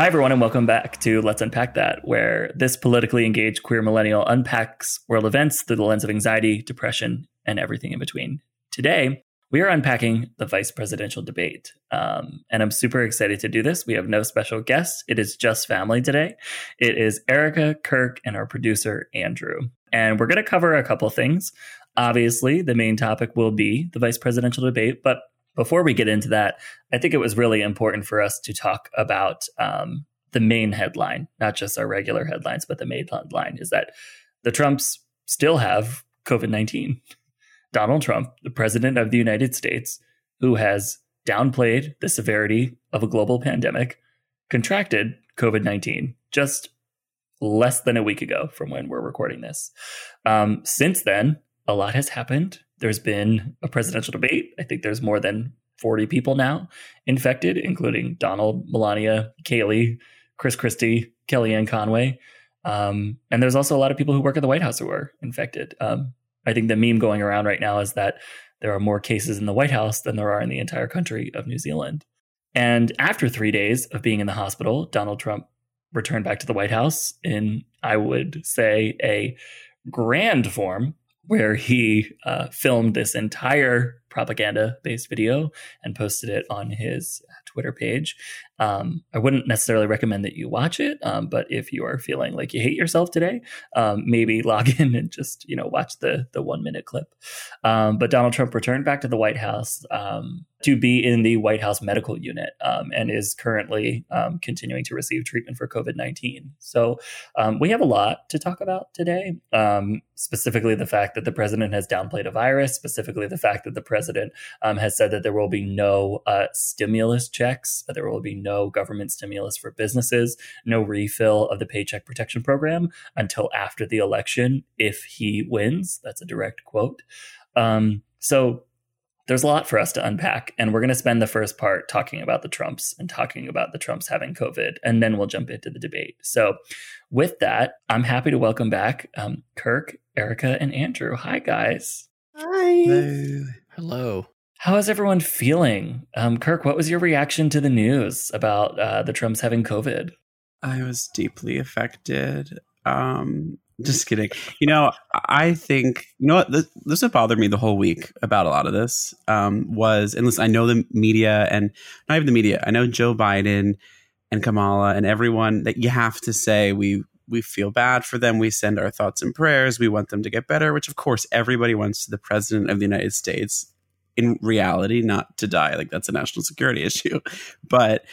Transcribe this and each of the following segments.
Hi, everyone, and welcome back to Let's Unpack That, where this politically engaged queer millennial unpacks world events through the lens of anxiety, depression, and everything in between. Today, we are unpacking the vice presidential debate. Um, and I'm super excited to do this. We have no special guests. It is just family today. It is Erica, Kirk, and our producer, Andrew. And we're going to cover a couple things. Obviously, the main topic will be the vice presidential debate. But before we get into that, I think it was really important for us to talk about um, the main headline, not just our regular headlines, but the main headline is that the Trumps still have COVID 19. Donald Trump, the president of the United States, who has downplayed the severity of a global pandemic, contracted COVID 19 just less than a week ago from when we're recording this. Um, since then, a lot has happened. There's been a presidential debate. I think there's more than 40 people now infected, including Donald, Melania, Kayleigh, Chris Christie, Kellyanne Conway. Um, and there's also a lot of people who work at the White House who are infected. Um, I think the meme going around right now is that there are more cases in the White House than there are in the entire country of New Zealand. And after three days of being in the hospital, Donald Trump returned back to the White House in, I would say, a grand form where he uh, filmed this entire propaganda based video and posted it on his Twitter page. Um, I wouldn't necessarily recommend that you watch it, um, but if you are feeling like you hate yourself today, um, maybe log in and just you know watch the the one minute clip. Um, but Donald Trump returned back to the White House um, to be in the White House medical unit um, and is currently continuing to receive treatment for COVID nineteen. So we have a lot to talk about today. specifically, the fact that the president has downplayed a virus. Specifically, the fact that the president has said that there will be no uh, stimulus checks. There will be no government stimulus for businesses, no refill of the Paycheck Protection Program until after the election if he wins. That's a direct quote. Um, so there's a lot for us to unpack. And we're going to spend the first part talking about the Trumps and talking about the Trumps having COVID. And then we'll jump into the debate. So, with that, I'm happy to welcome back um, Kirk, Erica, and Andrew. Hi, guys. Hi. Hello. Hello. How is everyone feeling? Um, Kirk, what was your reaction to the news about uh, the Trumps having COVID? I was deeply affected. Um, just kidding. You know, I think you know what this, this what bothered me the whole week about a lot of this um, was, and listen, I know the media and not even the media. I know Joe Biden and Kamala and everyone that you have to say we we feel bad for them. We send our thoughts and prayers. We want them to get better, which of course everybody wants to the president of the United States in reality not to die. Like that's a national security issue. But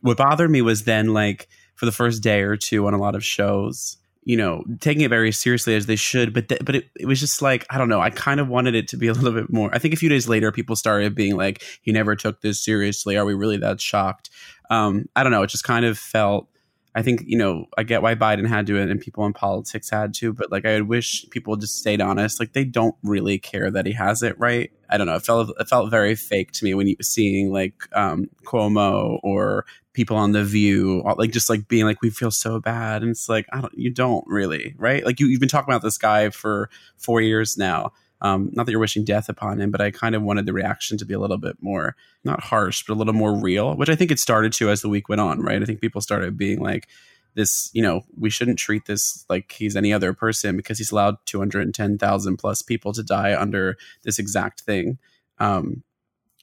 what bothered me was then like for the first day or two on a lot of shows, you know, taking it very seriously as they should, but th- but it, it was just like I don't know. I kind of wanted it to be a little bit more. I think a few days later, people started being like, "He never took this seriously. Are we really that shocked?" Um, I don't know. It just kind of felt I think you know I get why Biden had to and people in politics had to, but like I wish people just stayed honest. Like they don't really care that he has it, right? I don't know. It felt it felt very fake to me when you were seeing like um, Cuomo or people on the View, like just like being like we feel so bad, and it's like I don't, you don't really, right? Like you, you've been talking about this guy for four years now um, not that you're wishing death upon him, but I kind of wanted the reaction to be a little bit more, not harsh, but a little more real, which I think it started to as the week went on, right? I think people started being like, this, you know, we shouldn't treat this like he's any other person because he's allowed 210,000 plus people to die under this exact thing. Um,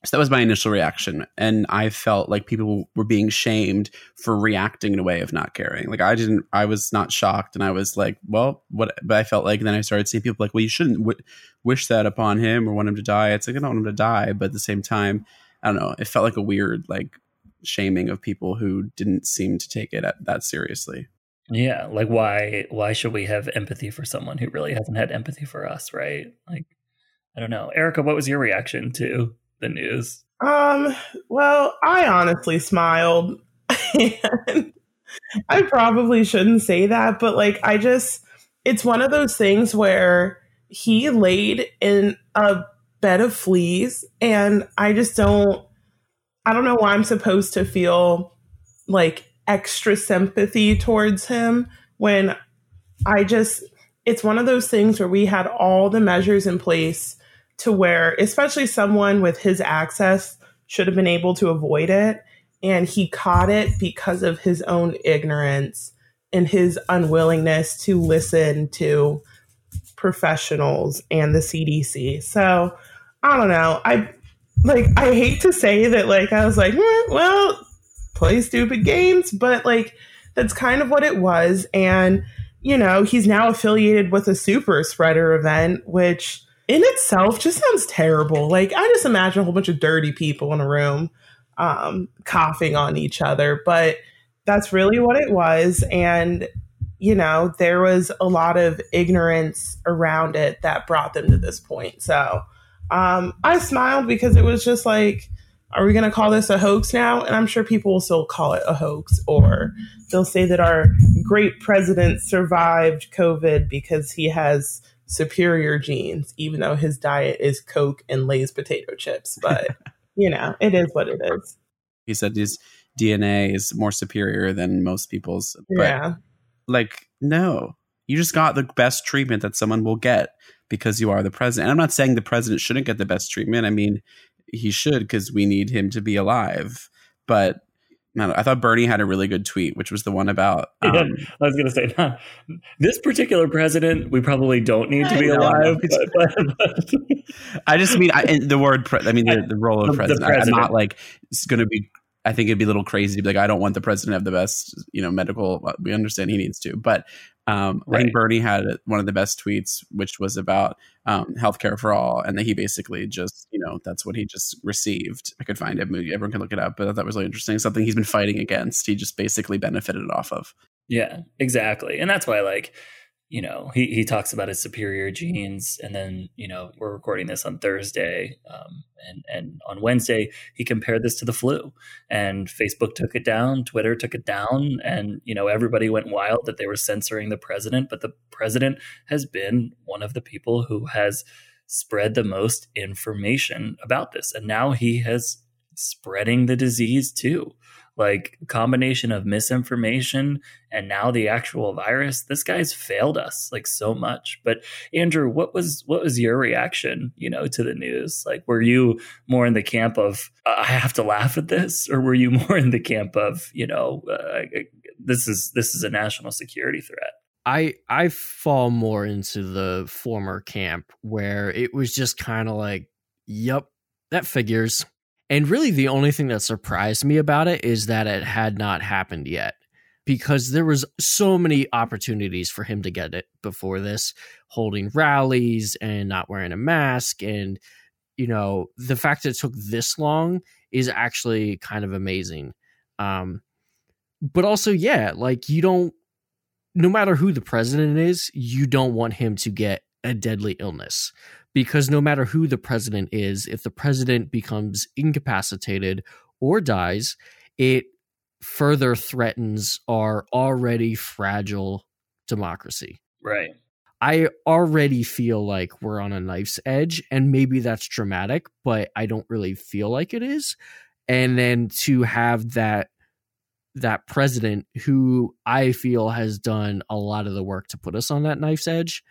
so that was my initial reaction. And I felt like people were being shamed for reacting in a way of not caring. Like I didn't, I was not shocked. And I was like, well, what, but I felt like, then I started seeing people like, well, you shouldn't w- wish that upon him or want him to die. It's like, I don't want him to die. But at the same time, I don't know. It felt like a weird, like, shaming of people who didn't seem to take it at, that seriously. Yeah. Like, why, why should we have empathy for someone who really hasn't had empathy for us? Right. Like, I don't know. Erica, what was your reaction to the news? Um, well, I honestly smiled. I probably shouldn't say that, but like I just it's one of those things where he laid in a bed of fleas and I just don't I don't know why I'm supposed to feel like extra sympathy towards him when I just it's one of those things where we had all the measures in place to where, especially someone with his access, should have been able to avoid it. and he caught it because of his own ignorance and his unwillingness to listen to professionals and the CDC. So I don't know. I like I hate to say that like I was like, eh, well, play stupid games, but like that's kind of what it was and you know, he's now affiliated with a super spreader event which in itself just sounds terrible. Like I just imagine a whole bunch of dirty people in a room um, coughing on each other, but that's really what it was. And, you know, there was a lot of ignorance around it that brought them to this point. So um, I smiled because it was just like, are we going to call this a hoax now? And I'm sure people will still call it a hoax, or they'll say that our great president survived COVID because he has superior genes, even though his diet is Coke and Lay's potato chips. But you know, it is what it is. He said his DNA is more superior than most people's. But, yeah. Like, no, you just got the best treatment that someone will get because you are the president. And I'm not saying the president shouldn't get the best treatment. I mean, he should because we need him to be alive. But I thought Bernie had a really good tweet, which was the one about. Um, yeah, I was going to say, nah, this particular president, we probably don't need to be alive. But, but, but. I just mean I, the word. Pre- I mean the, the role of president. president. I'm not like it's going to be. I think it'd be a little crazy to be like, I don't want the president to have the best, you know, medical. We understand he needs to, but um, right. I think Bernie had one of the best tweets, which was about um, healthcare for all, and that he basically just, you know, that's what he just received. I could find it, everyone can look it up, but that was really interesting. Something he's been fighting against. He just basically benefited off of. Yeah, exactly, and that's why, like, you know, he, he talks about his superior genes. And then, you know, we're recording this on Thursday. Um, and, and on Wednesday, he compared this to the flu. And Facebook took it down, Twitter took it down. And, you know, everybody went wild that they were censoring the president. But the president has been one of the people who has spread the most information about this. And now he has spreading the disease too like combination of misinformation and now the actual virus this guy's failed us like so much. But andrew what was what was your reaction you know to the news? Like were you more in the camp of uh, i have to laugh at this or were you more in the camp of you know uh, this is this is a national security threat? I I fall more into the former camp where it was just kind of like, yep, that figures. And really, the only thing that surprised me about it is that it had not happened yet because there was so many opportunities for him to get it before this holding rallies and not wearing a mask. And you know the fact that it took this long is actually kind of amazing. Um but also yeah like you don't no matter who the president is you don't want him to get a deadly illness because no matter who the president is, if the president becomes incapacitated or dies, it further threatens our already fragile democracy. Right. I already feel like we're on a knife's edge, and maybe that's dramatic, but I don't really feel like it is. And then to have that that president who I feel has done a lot of the work to put us on that knife's edge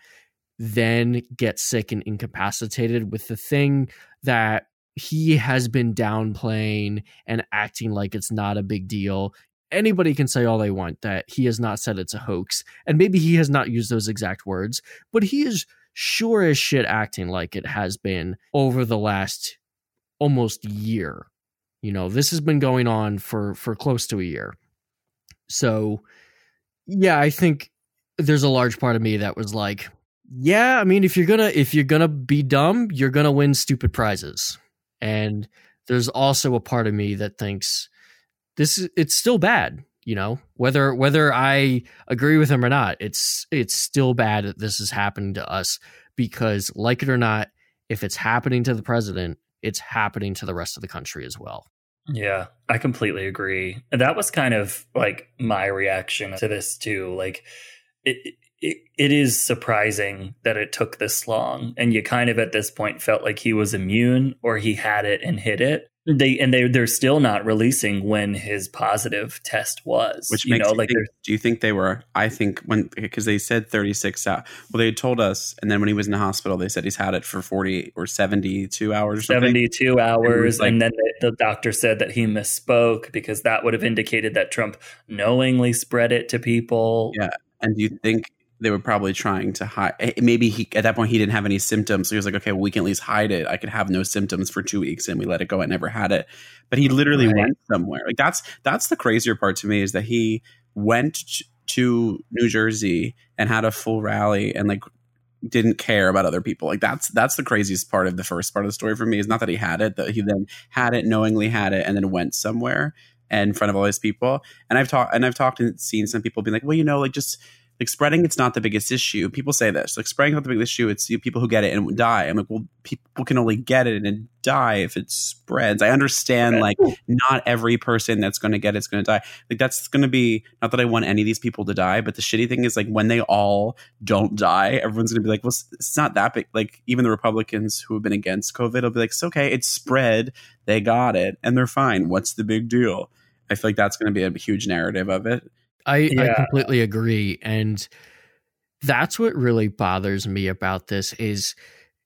then get sick and incapacitated with the thing that he has been downplaying and acting like it's not a big deal. Anybody can say all they want that he has not said it's a hoax, and maybe he has not used those exact words, but he is sure as shit acting like it has been over the last almost year. You know, this has been going on for for close to a year. So, yeah, I think there's a large part of me that was like, yeah, I mean, if you're gonna if you're gonna be dumb, you're gonna win stupid prizes. And there's also a part of me that thinks this is it's still bad. You know, whether whether I agree with him or not, it's it's still bad that this is happening to us because, like it or not, if it's happening to the president, it's happening to the rest of the country as well. Yeah, I completely agree. That was kind of like my reaction to this too. Like it, it, it is surprising that it took this long and you kind of at this point felt like he was immune or he had it and hid it They and they they're still not releasing when his positive test was. Which you know, you like think, do you think they were? I think when because they said 36 hours. Well, they had told us, and then when he was in the hospital, they said he's had it for 40 or 72 hours. Or something. 72 hours like- and then the, the doctor said that he misspoke because that would have indicated that Trump knowingly spread it to people. Yeah. And do you think they were probably trying to hide? eh, Maybe he at that point he didn't have any symptoms, so he was like, "Okay, well, we can at least hide it. I could have no symptoms for two weeks, and we let it go. I never had it." But he literally Right. went somewhere. Like that's that's the crazier part to me is that he went to New Jersey and had a full rally and like didn't care about other people. Like that's that's the craziest part of the first part of the story for me is not that he had it, that he then had it, knowingly had it, and then went somewhere in front of all these people. And I've talked and I've talked and seen some people be like, well, you know, like just like spreading it's not the biggest issue. People say this, like spreading not the biggest issue. It's you people who get it and die. I'm like, well, people can only get it and die if it spreads. I understand like not every person that's going to get it's going to die. Like that's going to be not that I want any of these people to die, but the shitty thing is like when they all don't die, everyone's going to be like, well, it's- it's not that big. Like even the Republicans who have been against COVID will be like, it's okay, it's spread, they got it, and they're fine. What's the big deal? I feel like that's going to be a huge narrative of it. I, I completely agree. And that's what really bothers me about this is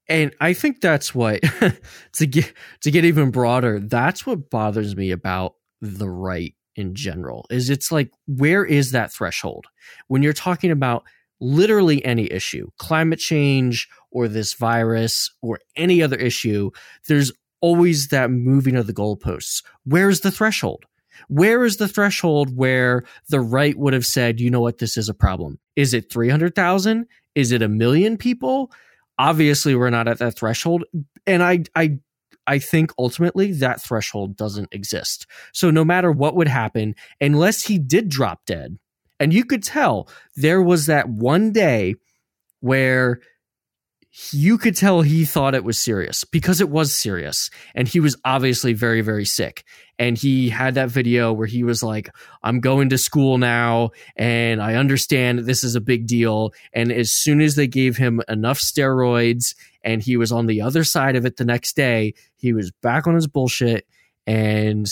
and I think that's what to get to get even broader, that's what bothers me about the right in general. Is it's like where is that threshold? When you're talking about literally any issue, climate change or this virus or any other issue, there's always that moving of the goalposts. Where's the threshold? Where is the threshold where the right would have said, you know what, this is a problem? Is it 300,000? Is it a million people? Obviously, we're not at that threshold. And I, I, I think ultimately that threshold doesn't exist. So no matter what would happen, unless he did drop dead, and you could tell there was that one day where you could tell he thought it was serious because it was serious. And he was obviously very very sick. And he had that video where he was like i'm going to school now and i understand this is a big deal. And as soon as they gave him enough steroids and he was on the other side of it the next day he was back on his bullshit. And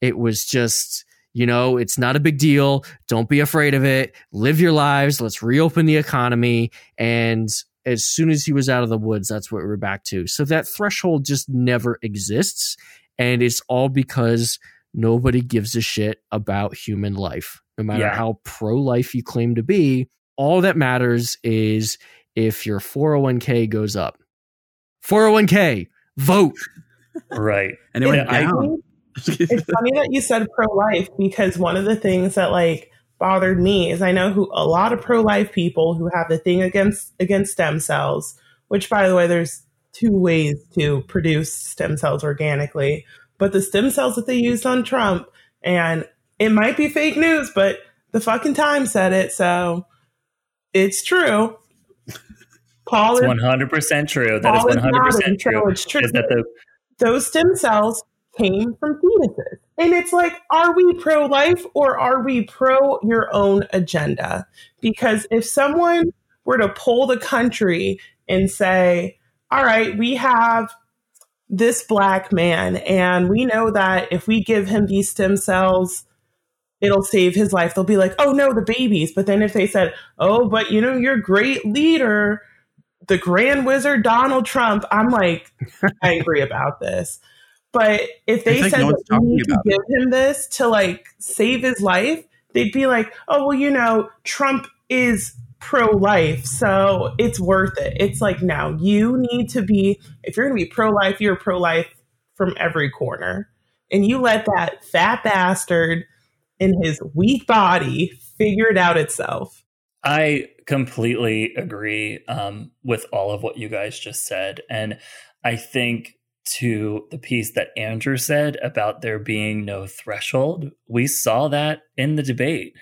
it was just you know it's not a big deal. Don't be afraid of it. Live your lives. Let's reopen the economy. And as soon as he was out of the woods that's what we're back to so that threshold just never exists and it's all because nobody gives a shit about human life no matter Yeah. how pro-life you claim to be all that matters is if your 401k goes up 401k vote Right. And it went Yeah, I- down. it's funny that you said pro life because one of the things that like bothered me is I know who a lot of pro life people who have the thing against against stem cells, which by the way, there's two ways to produce stem cells organically. But the stem cells that they used on Trump, and it might be fake news, but the fucking Times said it, so it's true. Paul It's is, 100% true. That is Paul is 100% true. it's true Is that the those stem cells came from fetuses. And it's like, are we pro life or are we pro your own agenda? Because if someone were to pull the country and say, all right, we have this black man, and we know that if we give him these stem cells, it'll save his life. They'll be like, oh no, the babies. But then if they said, oh, but you know, your great leader, the grand wizard Donald Trump, I'm like angry about this. But if they like said no that we need to give him this to like save his life, they'd be like, oh, well, you know, Trump is pro life, so it's worth it. It's like, now you need to be, if you're going to be pro life, you're pro life from every corner. And you let that fat bastard in his weak body figure it out itself. I completely agree um, with all of what you guys just said. And I think to the piece that Andrew said about there being no threshold, we saw that in the debate.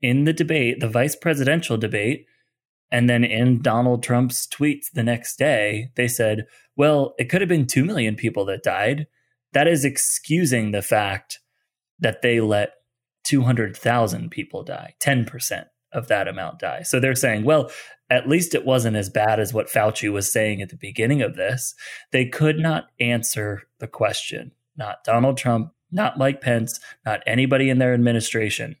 In the debate, the vice presidential debate, and then in Donald Trump's tweets the next day, they said, well, it could have been 2 million people that died. That is excusing the fact that they let 200,000 people die, 10% of that amount die. So they're saying, well, at least it wasn't as bad as what Fauci was saying at the beginning of this. They could not answer the question not Donald Trump, not Mike Pence, not anybody in their administration,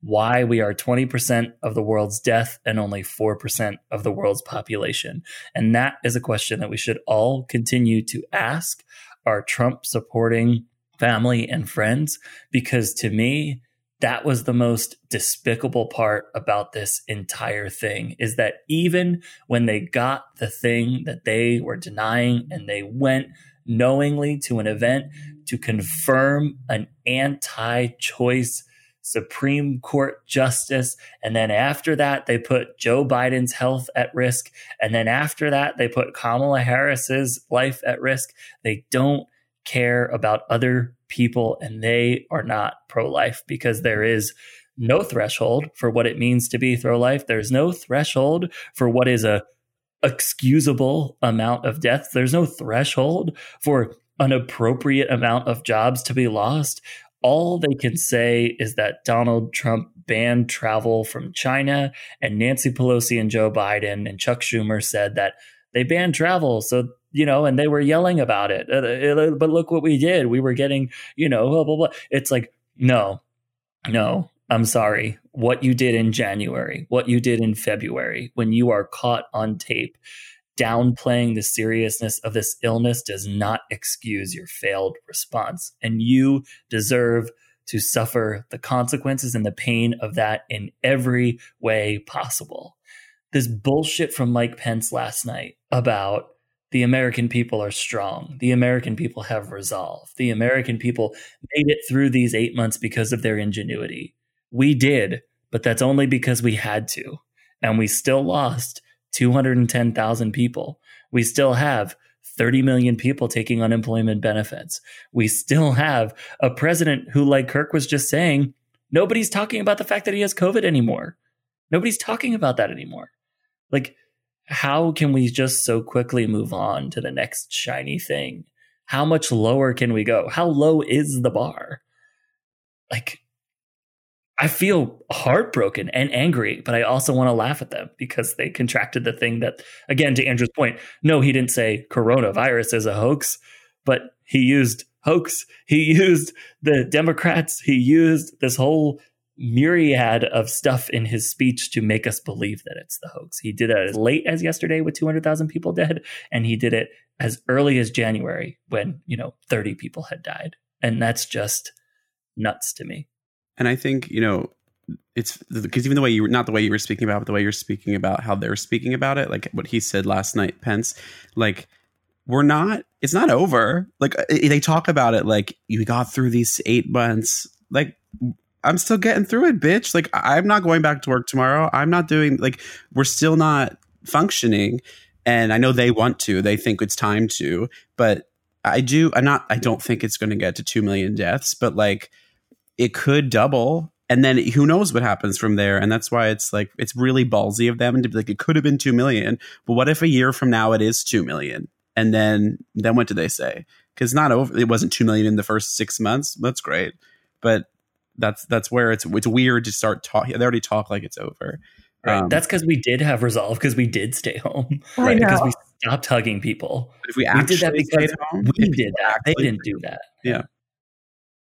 why we are 20% of the world's death and only 4% of the world's population. And that is a question that we should all continue to ask our Trump supporting family and friends, because to me, that was the most despicable part about this entire thing is that even when they got the thing that they were denying and they went knowingly to an event to confirm an anti choice Supreme Court justice. And then after that, they put Joe Biden's health at risk. And then after that, they put Kamala Harris's life at risk. They don't care about other people and they are not pro life because there is no threshold for what it means to be pro life. There's no threshold for what is a excusable amount of death. There's no threshold for an appropriate amount of jobs to be lost all they can say is that Donald Trump banned travel from China, and Nancy Pelosi and Joe Biden and Chuck Schumer said that they banned travel. So, you know, and they were yelling about it. Uh, uh, but look what we did. We were getting, you know, blah, blah, blah. It's like, no, no, I'm sorry. What you did in January, what you did in February, when you are caught on tape downplaying the seriousness of this illness does not excuse your failed response. And you deserve to suffer the consequences and the pain of that in every way possible. This bullshit from Mike Pence last night about the American people are strong. The American people have resolve. The American people made it through these eight months because of their ingenuity. We did, but that's only because we had to. And we still lost 210,000 people. We still have 30 million people taking unemployment benefits. We still have a president who, like Kirk was just saying, nobody's talking about the fact that he has COVID anymore. Nobody's talking about that anymore. Like, how can we just so quickly move on to the next shiny thing? How much lower can we go? How low is the bar? Like, I feel heartbroken and angry, but I also want to laugh at them because they contracted the thing that, again, to Andrew's point, no, he didn't say coronavirus is a hoax, but he used hoax. He used the Democrats. He used this whole myriad of stuff in his speech to make us believe that it's the hoax. He did it as late as yesterday with 200,000 people dead, and he did it as early as January when, you know, 30 people had died. And that's just nuts to me. And I think, you know, it's because even the way you not the way you were speaking about, but the way you're speaking about how they're speaking about it, like what he said last night, Pence, like we're not, it's not over. Like uh, they talk about it like you got through these eight months. Like I'm still getting through it, bitch. Like I'm not going back to work tomorrow. I'm not doing like we're still not functioning. And I know they want to. They think it's time to, but I do. I'm not. I don't think it's going to get to two million deaths. But like it could double and then who knows what happens from there and that's why it's like it's really ballsy of them to be like it could have been 2 million but what if a year from now it is 2 million and then then what do they say because not over it wasn't 2 million in the first six months that's great but that's that's where it's it's weird to start talking they already talk like it's over. Right. Um, that's because we did have resolve because we did stay home. Right. Because we stopped hugging people. If we, we did that because home, we did that. They didn't do that. yeah.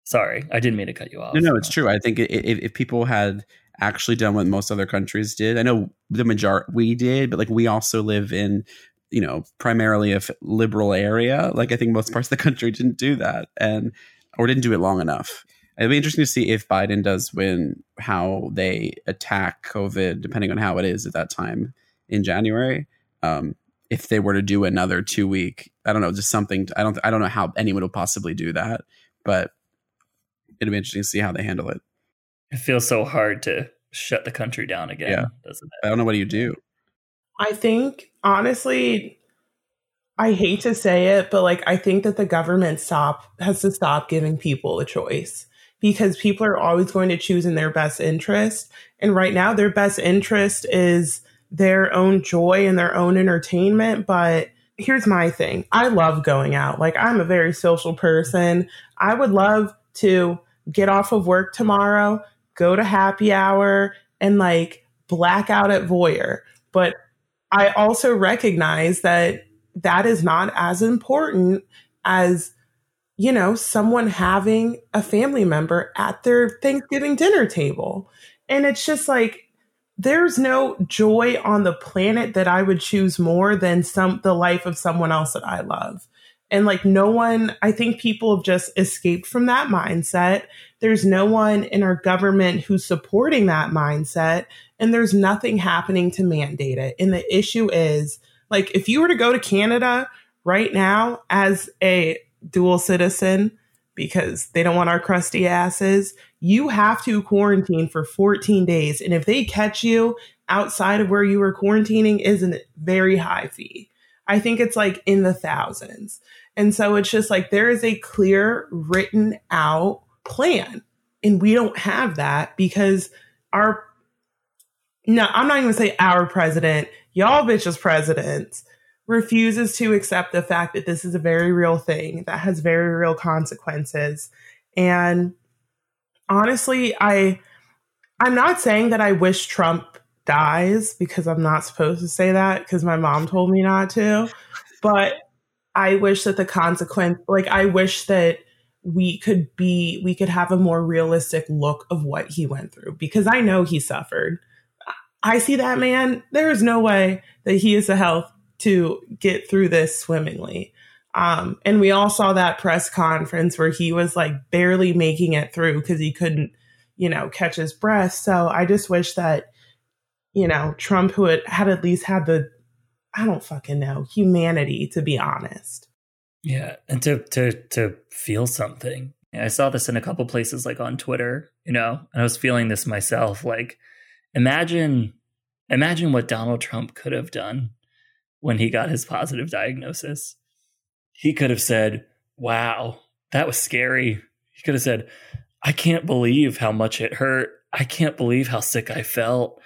Sorry, I didn't mean to cut you off. No, no, it's true. I think if, if people had actually done what most other countries did, I know the majority we did, but like we also live in, you know, primarily a liberal area. Like I think most parts of the country didn't do that, and or didn't do it long enough. It'll be interesting to see if Biden does win, how they attack COVID, depending on how it is at that time in January. Um, if they were to do another two week, I don't know, just something. I don't. I don't know how anyone will possibly do that, but it'll be interesting to see how they handle it. It feels so hard to shut the country down again, yeah. doesn't it? I don't know what do you do. I think honestly, I hate to say it, but like I think that the government stop has to stop giving people a choice because people are always going to choose in their best interest. And right now their best interest is their own joy and their own entertainment. But here's my thing. I love going out. Like I'm a very social person. I would love to get off of work tomorrow, go to happy hour, and like black out at Voyeur. But I also recognize that that is not as important as you know, someone having a family member at their Thanksgiving dinner table. And it's just like, there's no joy on the planet that I would choose more than some the life of someone else that I love. And like no one, I think people have just escaped from that mindset. There's no one in our government who's supporting that mindset, and there's nothing happening to mandate it. And the issue is like if you were to go to Canada right now as a dual citizen because they don't want our crusty asses, you have to quarantine for 14 days. And if they catch you outside of where you were quarantining, is a very high fee. I think it's like in the thousands. And so it's just like there is a clear written out plan. And we don't have that because our, no, I'm not even gonna say our president, y'all bitches presidents refuses to accept the fact that this is a very real thing that has very real consequences. And honestly, I I'm not saying that I wish Trump dies because I'm not supposed to say that because my mom told me not to, but I wish that the consequence like I wish that we could be we could have a more realistic look of what he went through because I know he suffered. I see that man, there is no way that he is a health to get through this swimmingly. Um, and we all saw that press conference where he was like barely making it through because he couldn't, you know, catch his breath. So I just wish that, you know, Trump, who had, had at least had the, I don't fucking know, humanity to be honest. Yeah, and to to to feel something. I saw this in a couple places, like on Twitter, you know, and I was feeling this myself. Like, imagine, imagine what Donald Trump could have done when he got his positive diagnosis. He could have said, Wow, that was scary. He could have said, I can't believe how much it hurt. I can't believe how sick I felt.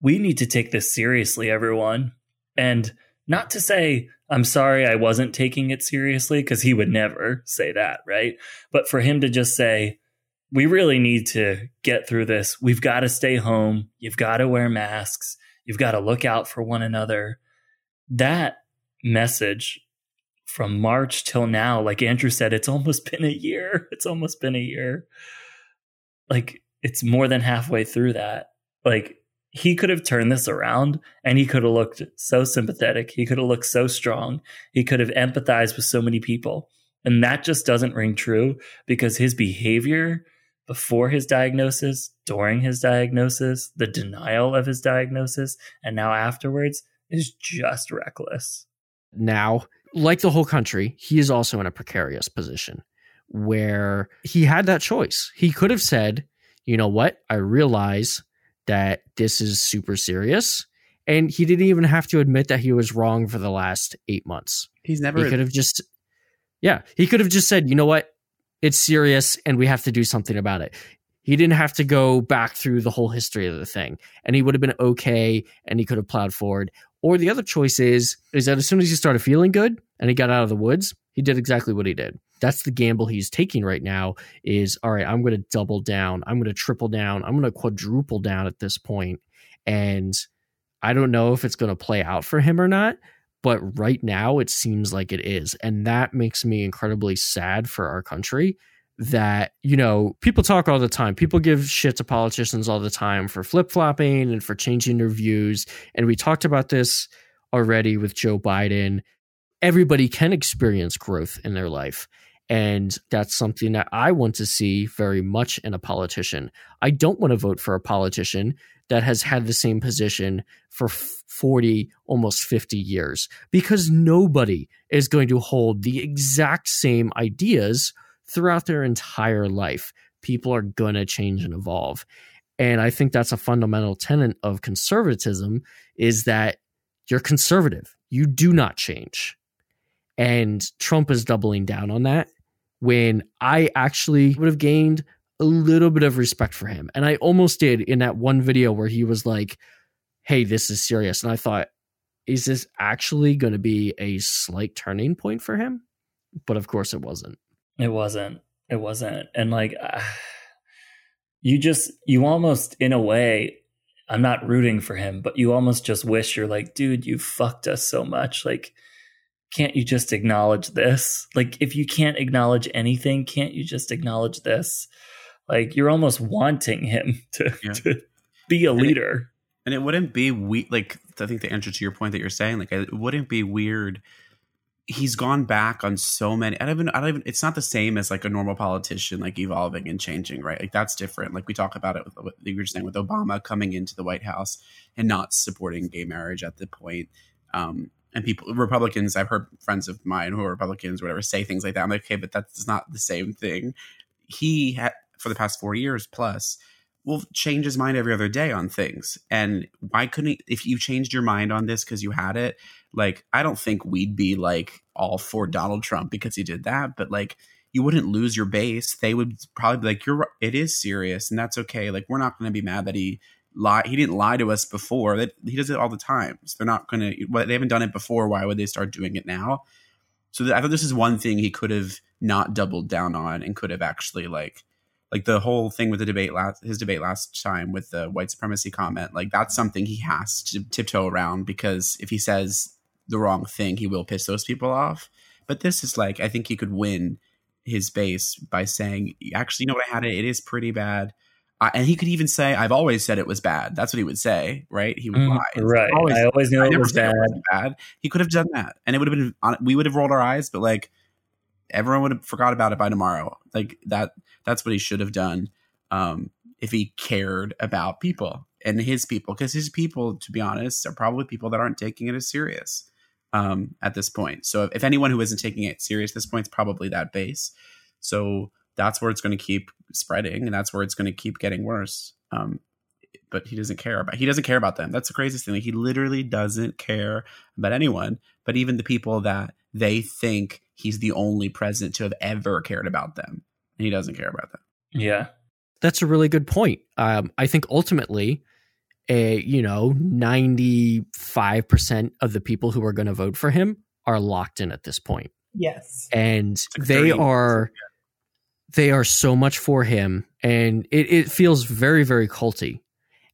We need to take this seriously, everyone. And not to say, I'm sorry I wasn't taking it seriously, because he would never say that, right? But for him to just say, we really need to get through this. We've got to stay home. You've got to wear masks. You've got to look out for one another that message from March till now, like Andrew said, it's almost been a year. It's almost been a year. Like it's more than halfway through that. Like he could have turned this around and he could have looked so sympathetic. He could have looked so strong. He could have empathized with so many people. And that just doesn't ring true because his behavior before his diagnosis, during his diagnosis, the denial of his diagnosis, and now afterwards is just reckless. Now, like the whole country, he is also in a precarious position where he had that choice. He could have said, you know what, I realize that this is super serious. And he didn't even have to admit that he was wrong for the last eight months. He's never. He could have just, yeah, he could have just said, you know what, it's serious and we have to do something about it. He didn't have to go back through the whole history of the thing and he would have been okay and he could have plowed forward. Or the other choice is is that as soon as he started feeling good and he got out of the woods, he did exactly what he did. That's the gamble he's taking right now is all right, I'm going to double down. I'm going to triple down. I'm going to quadruple down at this point and I don't know if it's going to play out for him or not, but right now it seems like it is. And that makes me incredibly sad for our country that you know people talk all the time. People give shit to politicians all the time for flip-flopping and for changing their views. And we talked about this already with Joe Biden. Everybody can experience growth in their life. And that's something that I want to see very much in a politician. I don't want to vote for a politician that has had the same position for 40 almost 50 years because nobody is going to hold the exact same ideas throughout their entire life. People are going to change and evolve. And I think that's a fundamental tenet of conservatism is that you're conservative. You do not change. And Trump is doubling down on that when I actually would have gained a little bit of respect for him. And I almost did in that one video where he was like, hey, this is serious. And I thought, is this actually going to be a slight turning point for him? But of course it wasn't. It wasn't. It wasn't. And like, uh, you just, you almost, in a way, I'm not rooting for him, but you almost just wish you're like, dude, you fucked us so much. Like, can't you just acknowledge this? Like, if you can't acknowledge anything, can't you just acknowledge this? Like, you're almost wanting him to, yeah. to be a leader. And it wouldn't be we like I think the answer to your point that you're saying, like it wouldn't be weird. He's gone back on so many. I don't even. I don't even. It's not the same as like a normal politician, like evolving and changing, right? Like that's different. Like we talk about it with what you were saying with Obama coming into the White House and not supporting gay marriage at the point. Um, and people, Republicans, I've heard friends of mine who are Republicans, whatever, say things like that. I'm like, okay, but that's not the same thing. He had for the past four years plus will change his mind every other day on things. And why couldn't he, if you changed your mind on this because you had it, like, I don't think we'd be like all for Donald Trump because he did that, but like, you wouldn't lose your base. They would probably be like, you're, it is serious and that's okay. Like, we're not going to be mad that he lied. He didn't lie to us before that he does it all the time. So they're not going to, they haven't done it before. Why would they start doing it now? So I thought this is one thing he could have not doubled down on and could have actually like like the whole thing with the debate last his debate last time with the white supremacy comment like that's something he has to tiptoe around because if he says the wrong thing he will piss those people off. But this is like i think he could win his base by saying actually you know what i had? It it is pretty bad. And he could even say i've always said it was bad. That's what he would say right? He would mm, lie right. Always, i always knew I it was bad. it bad. he could have done that and it would have been we would have rolled our eyes but like everyone would have forgot about it by tomorrow. Like that that's what he should have done um, if he cared about people and his people because his people to be honest are probably people that aren't taking it as serious um, at this point. So if, if anyone who isn't taking it serious at this point, it's probably that base. So that's where it's going to keep spreading and that's where it's going to keep getting worse. Um, but he doesn't care about he doesn't care about them. That's the craziest thing. Like, he literally doesn't care about anyone, but even the people that they think he's the only president to have ever cared about them. And he doesn't care about them. Yeah. That's a really good point. Um, I think ultimately, a you know, 95% of the people who are going to vote for him are locked in at this point. Yes. And they are they are so much for him and it, it feels very, very culty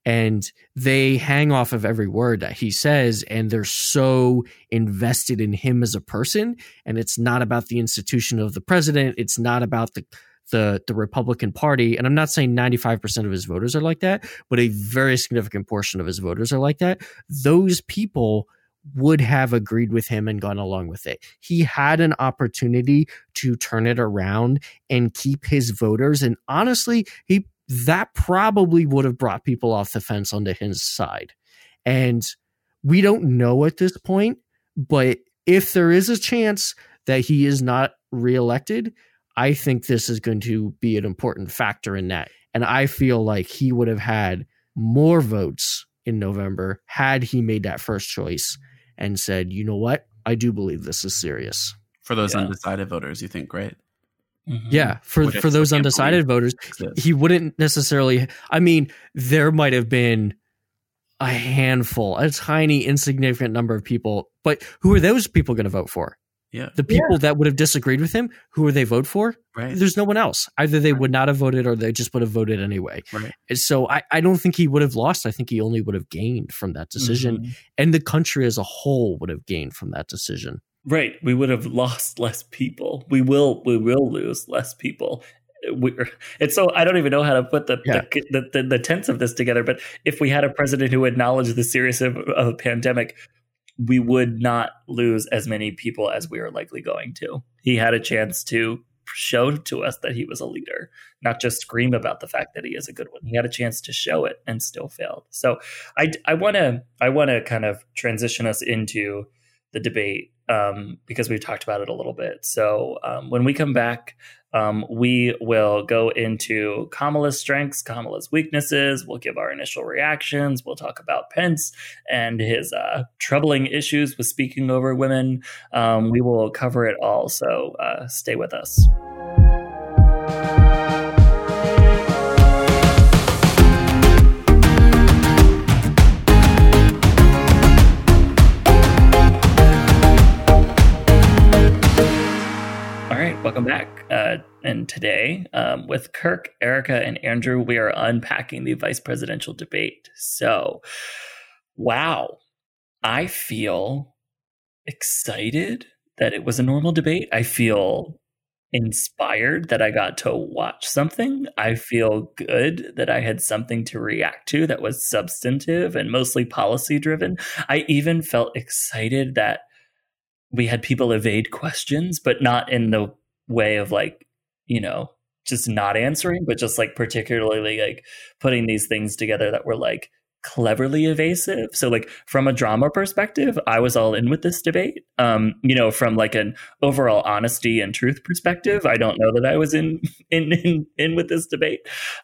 and they hang off of every word that he says and they're so invested in him as a person and it's not about the institution of the president it's not about the the the Republican Party and I'm not saying 95% of his voters are like that but a very significant portion of his voters are like that those people would have agreed with him and gone along with it. He had an opportunity to turn it around and keep his voters and honestly he that probably would have brought people off the fence onto his side. And we don't know at this point, but if there is a chance that he is not reelected, I think this is going to be an important factor in that. And I feel like he would have had more votes in November had he made that first choice and said, you know what? I do believe this is serious. For those yeah. undecided voters, you think, right? Mm-hmm. Yeah, for for those undecided voters, he wouldn't necessarily. I mean, there might have been a handful, a tiny, insignificant number of people, but who are those people going to vote for? Yeah, the people yeah. that would have disagreed with him, who would they vote for? Right. There's no one else. Either they right. would not have voted, or they just would have voted anyway. Right. so I, I don't think he would have lost. I think he only would have gained from that decision, mm-hmm. and the country as a whole would have gained from that decision. Right. We would have lost less people. We will we will lose less people. We're, it's so I don't even know how to put the, yeah. the, the, the tense of this together. But if we had a president who acknowledged the seriousness of, of a pandemic, we would not lose as many people as we are likely going to. He had a chance to show to us that he was a leader, not just scream about the fact that he is a good one. He had a chance to show it and still failed. So I I want to I want to kind of transition us into the debate um, because we've talked about it a little bit. So um, when we come back, um, we will go into Kamala's strengths, Kamala's weaknesses. We'll give our initial reactions. We'll talk about Pence and his uh, troubling issues with speaking over women. Um, we will cover it all. So uh, stay with us. Welcome back. Uh, and today, um, with Kirk, Erica, and Andrew, we are unpacking the vice presidential debate. So, wow, I feel excited that it was a normal debate. I feel inspired that I got to watch something. I feel good that I had something to react to that was substantive and mostly policy driven. I even felt excited that we had people evade questions, but not in the way of like, you know, just not answering, but just like particularly like putting these things together that were like cleverly evasive. So like from a drama perspective, I was all in with this debate. Um, you know, from like an overall honesty and truth perspective, I don't know that I was in in in, in with this debate.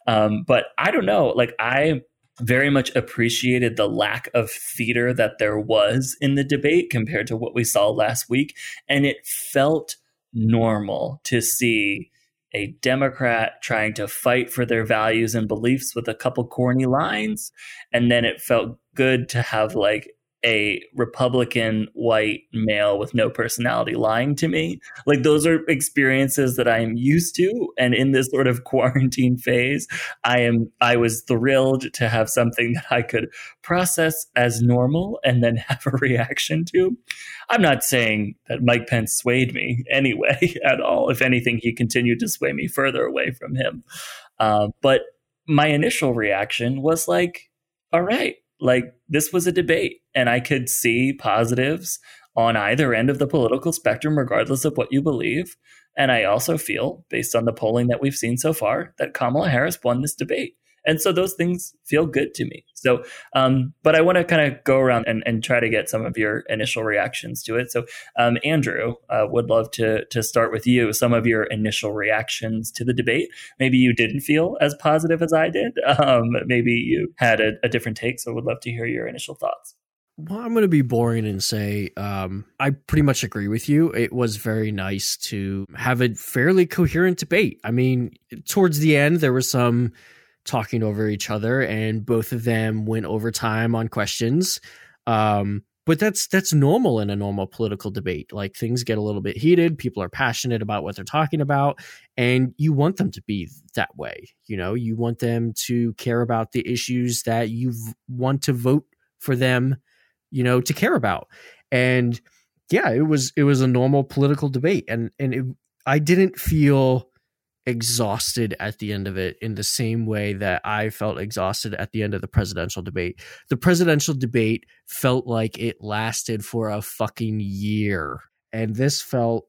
Um, but I don't know, like I very much appreciated the lack of theater that there was in the debate compared to what we saw last week and it felt normal to see a Democrat trying to fight for their values and beliefs with a couple corny lines. And then it felt good to have like a Republican white male with no personality lying to me. Like those are experiences that I am used to. And in this sort of quarantine phase, I am I was thrilled to have something that I could process as normal and then have a reaction to. I'm not saying that Mike Pence swayed me anyway at all. If anything, he continued to sway me further away from him. Uh, but my initial reaction was like, all right, like this was a debate and I could see positives on either end of the political spectrum, regardless of what you believe. And I also feel, based on the polling that we've seen so far, that Kamala Harris won this debate. And so those things feel good to me. So, um, but I want to kind of go around and, and, try to get some of your initial reactions to it. So, um, Andrew, uh, would love to to start with you. Some of your initial reactions to the debate. Maybe you didn't feel as positive as I did. Um, maybe you had a, a different take. So, would love to hear your initial thoughts. Well, I'm going to be boring and say um, I pretty much agree with you. It was very nice to have a fairly coherent debate. I mean, towards the end, there was some talking over each other, and both of them went over time on questions. Um, but that's that's normal in a normal political debate. Like things get a little bit heated, people are passionate about what they're talking about, and you want them to be that way. You know, you want them to care about the issues that you want to vote for them, you know, to care about. And yeah, it was it was a normal political debate, and and it, I didn't feel exhausted at the end of it in the same way that I felt exhausted at the end of the presidential debate. The presidential debate felt like it lasted for a fucking year. And this felt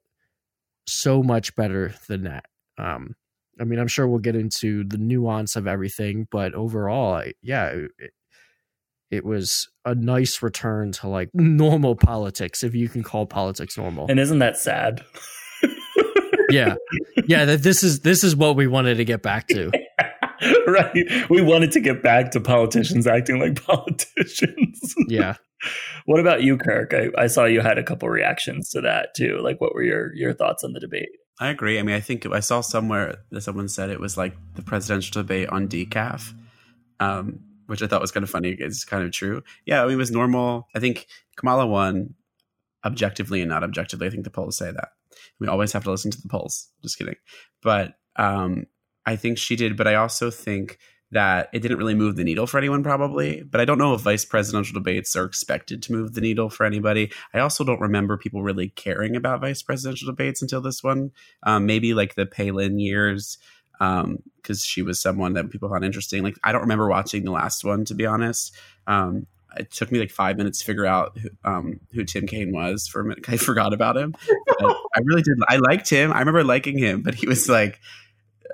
so much better than that. Um, I mean, I'm sure we'll get into the nuance of everything, but overall, yeah, it, it was a nice return to like normal politics, if you can call politics normal. And isn't that sad? yeah, yeah. That this is this is what we wanted to get back to. right. We wanted to get back to politicians acting like politicians. yeah. What about you, Kirk? I, I saw you had a couple reactions to that too. Like, what were your your thoughts on the debate? I agree. I mean, I think I saw somewhere that someone said it was like the presidential debate on decaf, um, which I thought was kind of funny. It's kind of true. Yeah, I mean, it was normal. I think Kamala won objectively and not objectively. I think the polls say that. We always have to listen to the polls. Just kidding. But um, I think she did. But I also think that it didn't really move the needle for anyone, probably. But I don't know if vice presidential debates are expected to move the needle for anybody. I also don't remember people really caring about vice presidential debates until this one. Um, maybe like the Palin years, because um, she was someone that people found interesting. Like I don't remember watching the last one, to be honest. Um, it took me like five minutes to figure out who, um, who Tim Kaine was for a minute. I forgot about him. I really did. I liked him. I remember liking him, but he was like,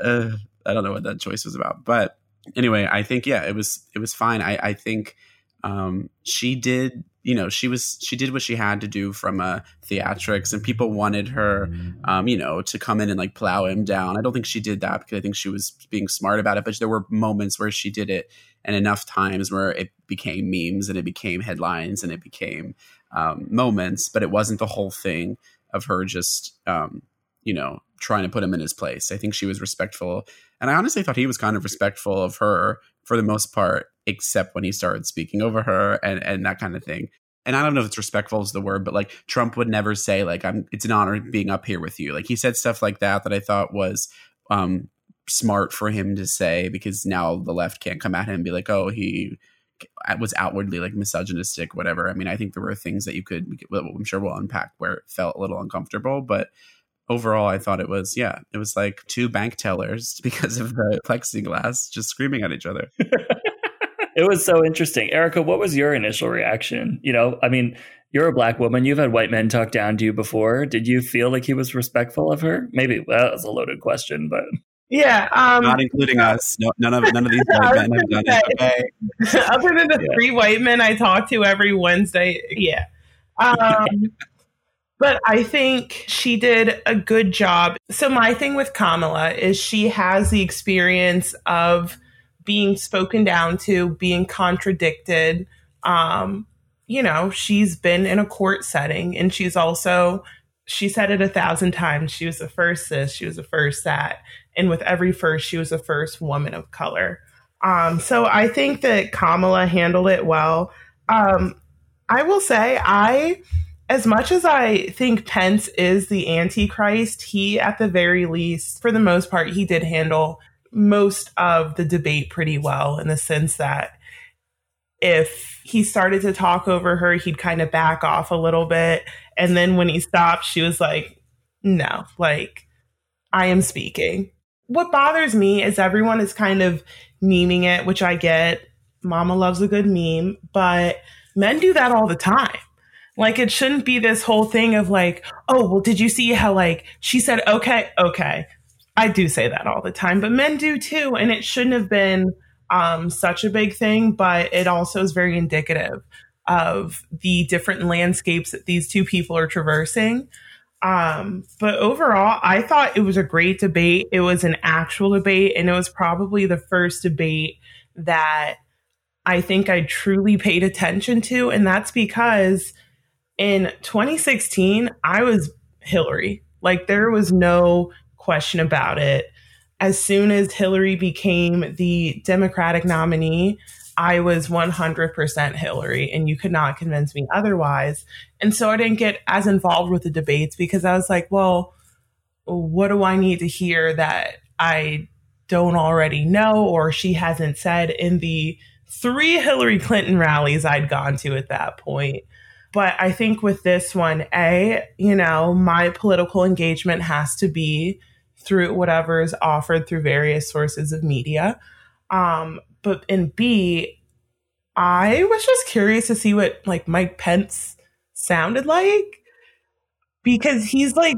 uh, I don't know what that choice was about. But anyway, I think yeah, it was it was fine. I I think um, she did. You know, she was she did what she had to do from a theatrics, and people wanted her, um, you know, to come in and like plow him down. I don't think she did that because I think she was being smart about it. But there were moments where she did it and enough times where it became memes and it became headlines and it became um, moments, but it wasn't the whole thing of her just, um, you know, trying to put him in his place. I think she was respectful. And I honestly thought he was kind of respectful of her for the most part, except when he started speaking over her and, and that kind of thing. And I don't know if it's respectful is the word, but like Trump would never say like I'm. It's an honor being up here with you. Like he said stuff like that that I thought was um, smart for him to say because now the left can't come at him and be like, oh, he was outwardly like misogynistic, whatever. I mean, I think there were things that you could, I'm sure we'll unpack where it felt a little uncomfortable, but overall, I thought it was, yeah, it was like two bank tellers because of the plexiglass just screaming at each other. it was so interesting. Erica, what was your initial reaction? You know, I mean, you're a black woman. You've had white men talk down to you before. Did you feel like he was respectful of her? Maybe well, that was a loaded question, but yeah, um, not including us. No, none of none of these white men have done it. Other than the yeah. three white men I talk to every Wednesday, yeah. Um, but I think she did a good job. So my thing with Kamala is she has the experience of being spoken down to, being contradicted. Um, you know, she's been in a court setting and she's also she said it a thousand times. She was the first this, she was the first that. And with every first, she was the first woman of color. Um, so I think that Kamala handled it well. Um, I will say, I, as much as I think Pence is the Antichrist, he, at the very least, for the most part, he did handle most of the debate pretty well in the sense that if he started to talk over her, he'd kind of back off a little bit. And then when he stopped, she was like, no, like, I am speaking. What bothers me is everyone is kind of memeing it, which I get. Mama loves a good meme, but men do that all the time. Like, it shouldn't be this whole thing of like, oh, well, did you see how, like, she said, okay, okay. I do say that all the time, but men do too. And it shouldn't have been um, such a big thing, but it also is very indicative of the different landscapes that these two people are traversing. Um, but overall, I thought it was a great debate. It was an actual debate, and it was probably the first debate that I think I truly paid attention to. And that's because in 2016, I was Hillary. Like, there was no question about it as soon as Hillary became the Democratic nominee, I was 100% Hillary, and you could not convince me otherwise. And so I didn't get as involved with the debates because I was like, well, what do I need to hear that I don't already know or she hasn't said in the three Hillary Clinton rallies I'd gone to at that point? But I think with this one, A, you know, my political engagement has to be through whatever is offered through various sources of media. Um, but in B, I was just curious to see what like Mike Pence sounded like because he's like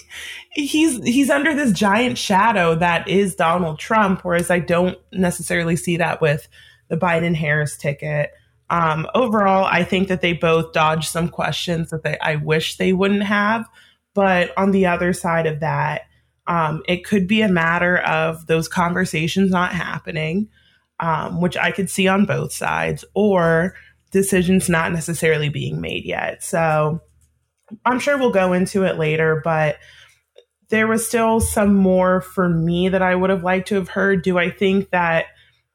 he's he's under this giant shadow that is Donald Trump, whereas I don't necessarily see that with the Biden Harris ticket. Um, overall, I think that they both dodged some questions that they I wish they wouldn't have. But on the other side of that, um, it could be a matter of those conversations not happening, um, which I could see on both sides, or decisions not necessarily being made yet. So I'm sure we'll go into it later, but there was still some more for me that I would have liked to have heard. Do I think that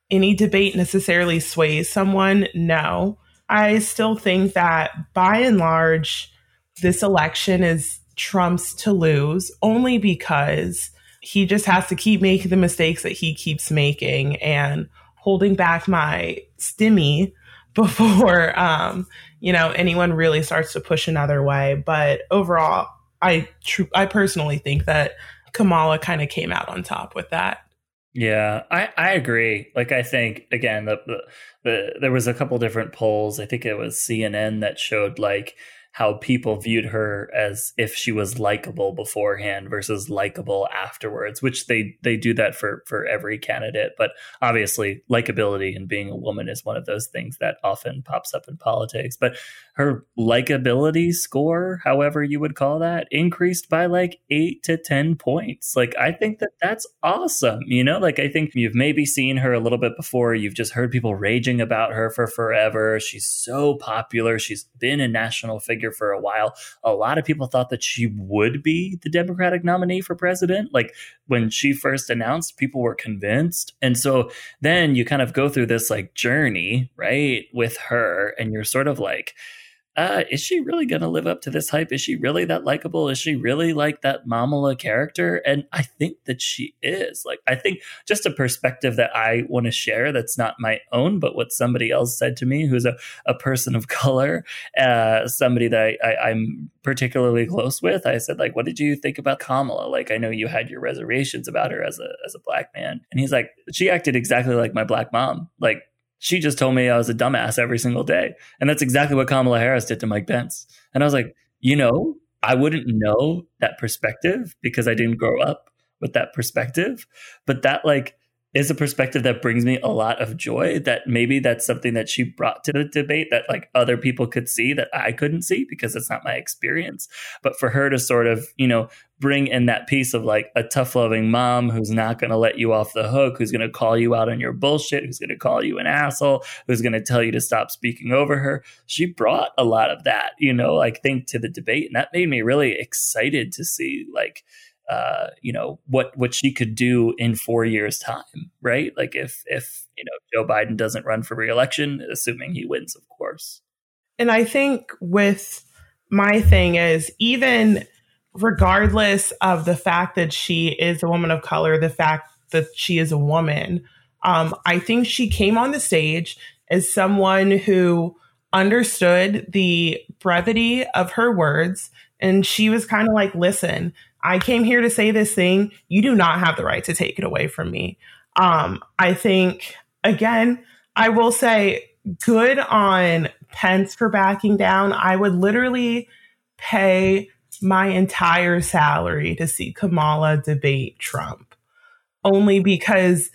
any debate necessarily sways someone? No. I still think that by and large, this election is Trump's to lose only because he just has to keep making the mistakes that he keeps making and holding back my stimmy before um, you know anyone really starts to push another way. But overall, I tr- I personally think that Kamala kind of came out on top with that. Yeah, I, I agree. Like I think again the, the the there was a couple different polls. I think it was CNN that showed like how people viewed her as if she was likable beforehand versus likable afterwards, which they they do that for for every candidate. But obviously, likability and being a woman is one of those things that often pops up in politics. But her likability score, however you would call that, increased by like eight to 10 points. Like, I think that that's awesome. You know, like, I think you've maybe seen her a little bit before. You've just heard people raging about her for forever. She's so popular. She's been a national figure for a while. A lot of people thought that she would be the Democratic nominee for president. Like, when she first announced, people were convinced. And so then you kind of go through this like journey, right, with her, and you're sort of like, uh, is she really going to live up to this hype? Is she really that likable? Is she really like that Momala character? And I think that she is. Like, I think just a perspective that I want to share that's not my own, but what somebody else said to me who's a, a person of color, uh, somebody that I, I, I'm particularly close with. I said, like, what did you think about Kamala? Like, I know you had your reservations about her as a, as a black man. And he's like, she acted exactly like my black mom. Like, she just told me I was a dumbass every single day. And that's exactly what Kamala Harris did to Mike Pence. And I was like, you know, I wouldn't know that perspective because I didn't grow up with that perspective. But that, like, is a perspective that brings me a lot of joy that maybe that's something that she brought to the debate that like other people could see that I couldn't see because it's not my experience. But for her to sort of, you know, bring in that piece of like a tough loving mom who's not going to let you off the hook, who's going to call you out on your bullshit, who's going to call you an asshole, who's going to tell you to stop speaking over her. She brought a lot of that, you know, like think to the debate. And that made me really excited to see like, uh, you know what what she could do in four years time right like if if you know joe biden doesn't run for reelection assuming he wins of course and i think with my thing is even regardless of the fact that she is a woman of color the fact that she is a woman um, i think she came on the stage as someone who understood the brevity of her words and she was kind of like listen I came here to say this thing. You do not have the right to take it away from me. Um, I think, again, I will say good on Pence for backing down. I would literally pay my entire salary to see Kamala debate Trump only because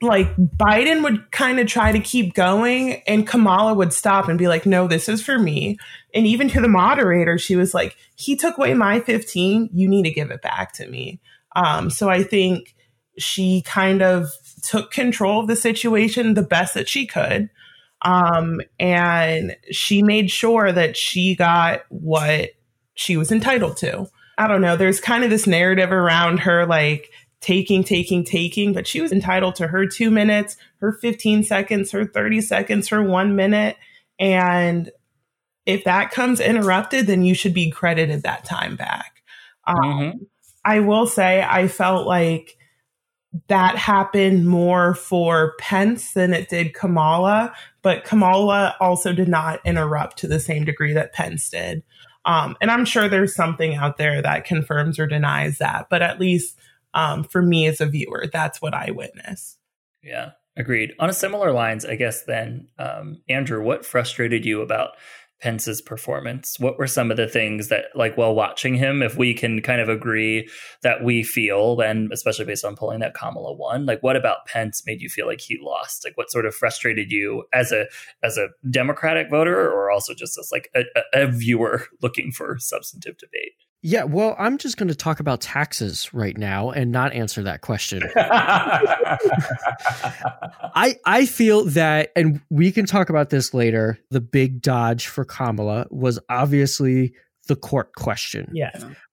like Biden would kind of try to keep going and Kamala would stop and be like, no, this is for me. And even to the moderator, she was like, he took away my 15. You need to give it back to me. Um, so I think she kind of took control of the situation the best that she could. Um, and she made sure that she got what she was entitled to. I don't know. There's kind of this narrative around her, like, taking, taking, taking, but she was entitled to her two minutes, her 15 seconds, her 30 seconds, her one minute. And if that comes interrupted, then you should be credited that time back. Um, mm-hmm. I will say, I felt like that happened more for Pence than it did Kamala, but Kamala also did not interrupt to the same degree that Pence did. Um, and I'm sure there's something out there that confirms or denies that, but at least um, for me as a viewer. That's what I witness. Yeah, agreed. On a similar lines, I guess then, um, Andrew, what frustrated you about Pence's performance? What were some of the things that, like, while watching him, if we can kind of agree that we feel, and especially based on polling that Kamala won, like, what about Pence made you feel like he lost? Like, what sort of frustrated you as a as a Democratic voter, or also just as like a, a viewer looking for substantive debate? Yeah, well, I'm just going to talk about taxes right now and not answer that question. I I feel that and we can talk about this later. The big dodge for Kamala was obviously the court question. Yeah.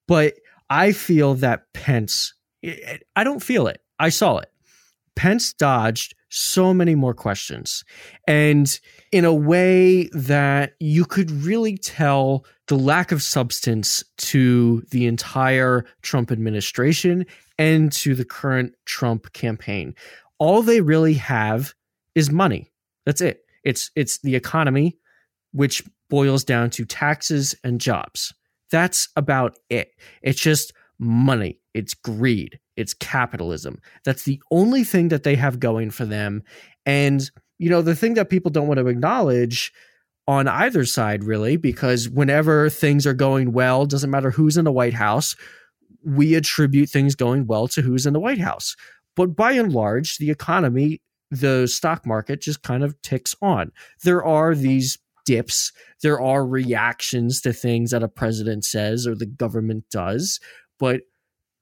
But I feel that Pence I don't feel it. I saw it. Pence dodged so many more questions. And in a way that you could really tell the lack of substance to the entire Trump administration and to the current Trump campaign. All they really have is money. That's it. It's it's the economy which boils down to taxes and jobs. That's about it. It's just money. It's greed. It's capitalism. That's the only thing that they have going for them. And you know, the thing that people don't want to acknowledge on either side, really, because whenever things are going well, doesn't matter who's in the White House, we attribute things going well to who's in the White House. But by and large, the economy, the stock market just kind of ticks on. There are these dips, there are reactions to things that a president says or the government does. But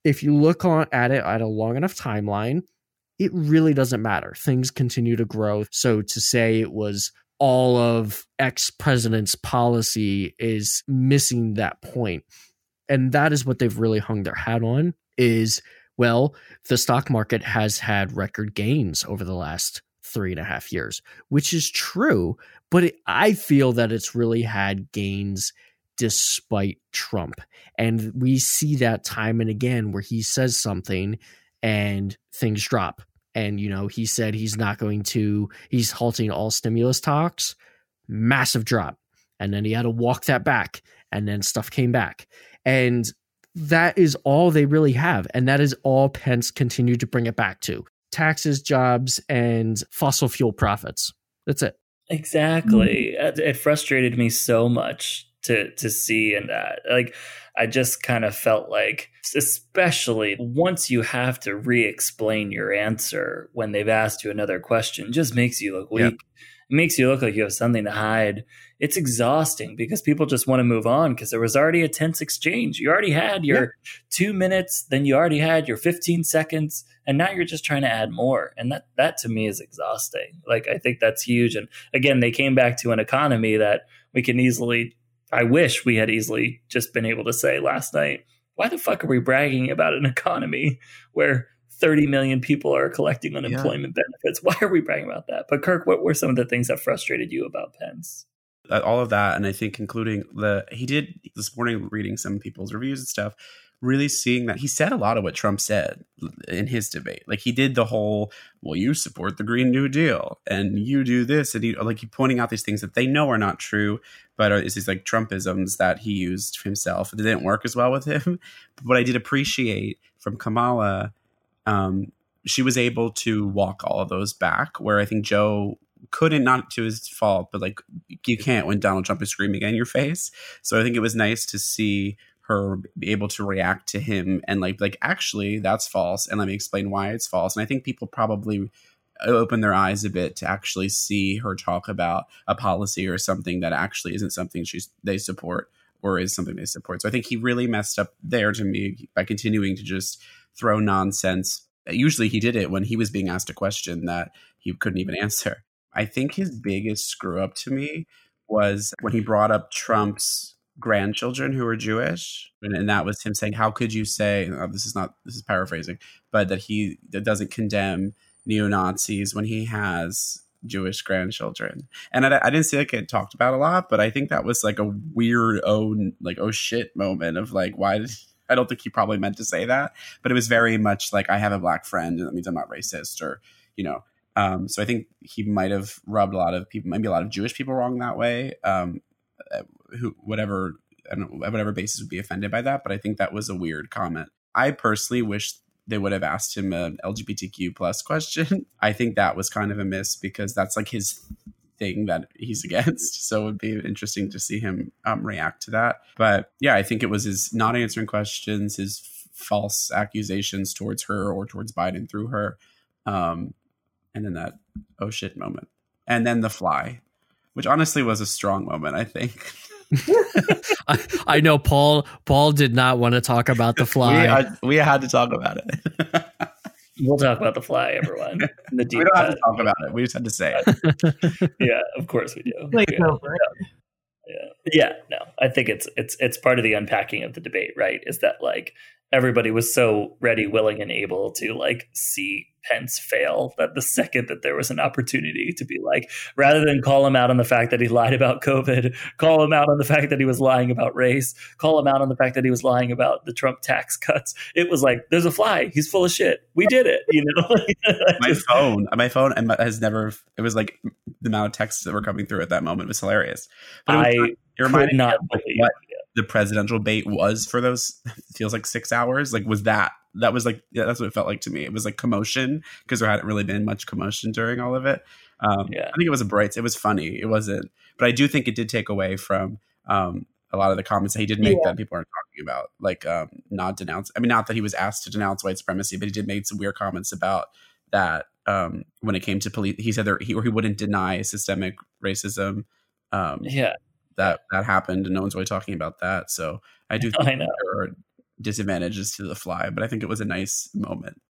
if you look on, at it at a long enough timeline, it really doesn't matter. Things continue to grow. So to say it was all of ex president's policy is missing that point. And that is what they've really hung their hat on is well, the stock market has had record gains over the last three and a half years, which is true. But it, I feel that it's really had gains despite Trump. And we see that time and again where he says something and things drop. And, you know, he said he's not going to, he's halting all stimulus talks, massive drop. And then he had to walk that back. And then stuff came back. And that is all they really have. And that is all Pence continued to bring it back to taxes, jobs, and fossil fuel profits. That's it. Exactly. Mm-hmm. It frustrated me so much to to see in that. Like I just kind of felt like especially once you have to re-explain your answer when they've asked you another question just makes you look weak. Yep. It makes you look like you have something to hide. It's exhausting because people just want to move on because there was already a tense exchange. You already had your two minutes, then you already had your 15 seconds, and now you're just trying to add more. And that that to me is exhausting. Like I think that's huge. And again, they came back to an economy that we can easily I wish we had easily just been able to say last night, why the fuck are we bragging about an economy where 30 million people are collecting unemployment yeah. benefits. Why are we bragging about that? But Kirk, what were some of the things that frustrated you about Pence? Uh, all of that, and I think including the he did this morning reading some people's reviews and stuff, really seeing that he said a lot of what Trump said in his debate. Like he did the whole, well, you support the Green New Deal and you do this, and he like he pointing out these things that they know are not true, but are, it's these like Trumpisms that he used himself. It didn't work as well with him. But what I did appreciate from Kamala um, she was able to walk all of those back. Where I think Joe couldn't, not to his fault, but like you can't when Donald Trump is screaming in your face. So I think it was nice to see her be able to react to him and like like actually that's false and let me explain why it's false and i think people probably uh, open their eyes a bit to actually see her talk about a policy or something that actually isn't something she's they support or is something they support so i think he really messed up there to me by continuing to just throw nonsense. Usually he did it when he was being asked a question that he couldn't even answer. I think his biggest screw up to me was when he brought up Trump's grandchildren who were Jewish, and, and that was him saying, "How could you say oh, this is not this is paraphrasing, but that he that doesn't condemn neo Nazis when he has Jewish grandchildren?" And I, I didn't see like it talked about a lot, but I think that was like a weird oh like oh shit moment of like why did I don't think he probably meant to say that, but it was very much like I have a black friend, and that means I'm not racist, or you know. Um, so I think he might have rubbed a lot of people, maybe a lot of Jewish people, wrong that way. Um, uh, who, whatever, I don't know, whatever basis would be offended by that, but I think that was a weird comment. I personally wish they would have asked him an LGBTQ plus question. I think that was kind of a miss because that's like his thing that he's against. So it would be interesting to see him um, react to that. But yeah, I think it was his not answering questions, his false accusations towards her or towards Biden through her, um, and then that oh shit moment, and then the fly, which honestly was a strong moment. I think. I, I, know Paul. Paul did not want to talk about the fly. we, had, we had to talk about it. We'll talk about the fly, everyone. The deep we don't have to talk about it. We just had to say it. yeah, of course we do. Like yeah. yeah. yeah, no, I think it's it's it's part of the unpacking of the debate, right? Is that like everybody was so ready, willing, and able to like see Pence fail that the second that there was an opportunity to be like, rather than call him out on the fact that he lied about COVID, call him out on the fact that he was lying about race, call him out on the fact that he was lying about the Trump tax cuts. It was like, there's a fly. He's full of shit. We did it. You know, my phone, my phone and has never. It was like the amount of texts that were coming through at that moment was hilarious. But it was, I it reminded not me believe what the presidential bait was for those feels like six hours. Like was that that was like yeah, that's what it felt like to me. It was like commotion because there hadn't really been much commotion during all of it. Um, yeah. I think it was a bright. It was funny. It wasn't, but I do think it did take away from um, a lot of the comments that he did make yeah. that people aren't talking about, like um, not denounce. I mean, not that he was asked to denounce white supremacy, but he did make some weird comments about that um, when it came to police. He said that he or he wouldn't deny systemic racism. Um, yeah, that that happened, and no one's really talking about that. So I do think I know. there are disadvantages to the fly, but I think it was a nice moment.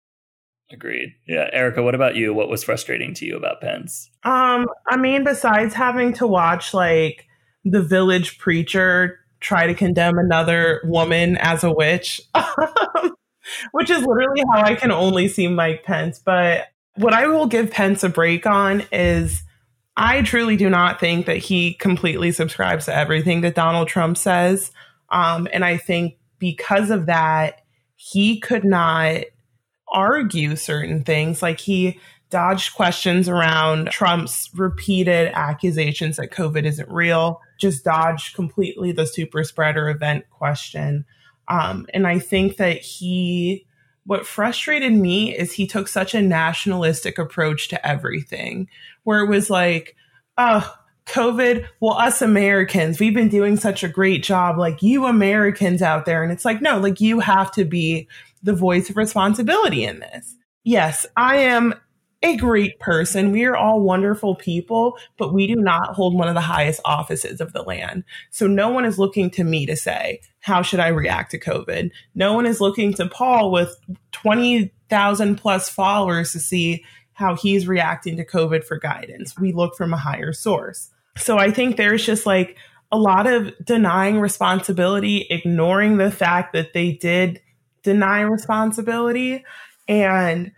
Agreed. Yeah, Erica, what about you? What was frustrating to you about Pence? Um, I mean, besides having to watch like the village preacher try to condemn another woman as a witch, which is literally how I can only see Mike Pence. But what I will give Pence a break on is I truly do not think that he completely subscribes to everything that Donald Trump says. Um, and I think because of that, he could not argue certain things. Like he dodged questions around Trump's repeated accusations that COVID isn't real, just dodged completely the super spreader event question. Um, and I think that he, what frustrated me is he took such a nationalistic approach to everything, where it was like, oh, COVID, well, us Americans, we've been doing such a great job, like you Americans out there. And it's like, no, like you have to be the voice of responsibility in this. Yes, I am a great person. We are all wonderful people, but we do not hold one of the highest offices of the land. So no one is looking to me to say, how should I react to COVID? No one is looking to Paul with 20,000 plus followers to see how he's reacting to COVID for guidance. We look from a higher source. So I think there's just like a lot of denying responsibility, ignoring the fact that they did deny responsibility. And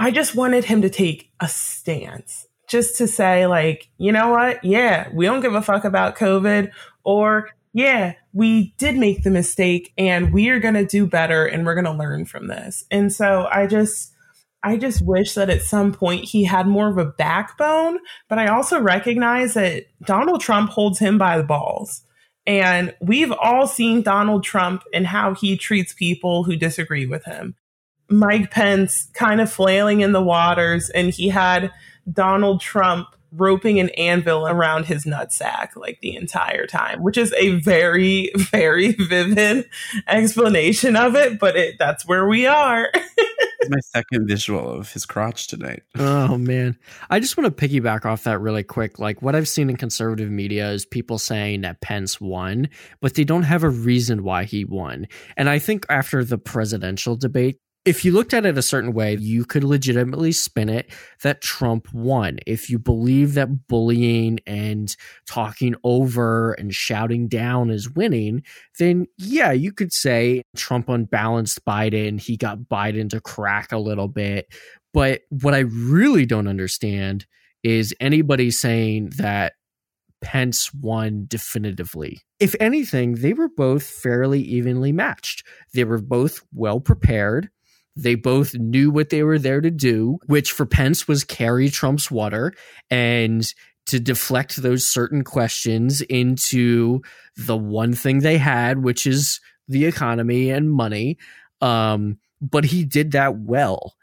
I just wanted him to take a stance just to say, like, you know what? Yeah, we don't give a fuck about COVID. Or, yeah, we did make the mistake and we are going to do better and we're going to learn from this. And so I just, I just wish that at some point he had more of a backbone, but I also recognize that Donald Trump holds him by the balls. And we've all seen Donald Trump and how he treats people who disagree with him. Mike Pence kind of flailing in the waters, and he had Donald Trump roping an anvil around his nutsack like the entire time, which is a very, very vivid explanation of it, but it, that's where we are. my second visual of his crotch tonight. Oh man. I just want to piggyback off that really quick. Like what I've seen in conservative media is people saying that Pence won, but they don't have a reason why he won. And I think after the presidential debate, if you looked at it a certain way, you could legitimately spin it that Trump won. If you believe that bullying and talking over and shouting down is winning, then yeah, you could say Trump unbalanced Biden. He got Biden to crack a little bit. But what I really don't understand is anybody saying that Pence won definitively. If anything, they were both fairly evenly matched. They were both well prepared they both knew what they were there to do, which for Pence was carry Trump's water and to deflect those certain questions into the one thing they had, which is the economy and money. Um, but he did that well.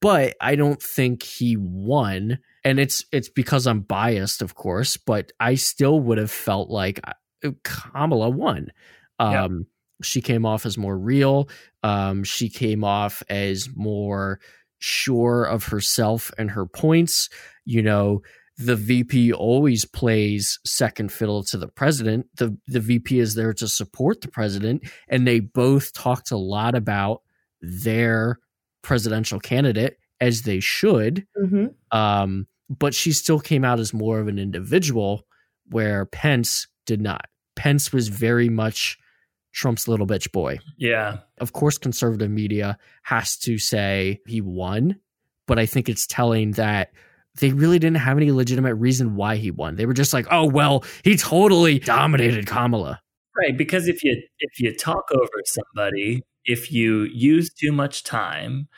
But I don't think he won. And it's it's because I'm biased, of course, but I still would have felt like uh, Kamala won. Um, she came off as more real. Um, she came off as more sure of herself and her points. You know, the VP always plays second fiddle to the president. The the VP is there to support the president, and they both talked a lot about their presidential candidate as they should. Mm-hmm. Um, but she still came out as more of an individual, where Pence did not. Pence was very much Trump's little bitch boy. Yeah. Of course, conservative media has to say he won, but I think it's telling that they really didn't have any legitimate reason why he won. They were just like, oh well, he totally dominated Kamala. Right, because if you if you talk over somebody, if you use too much time,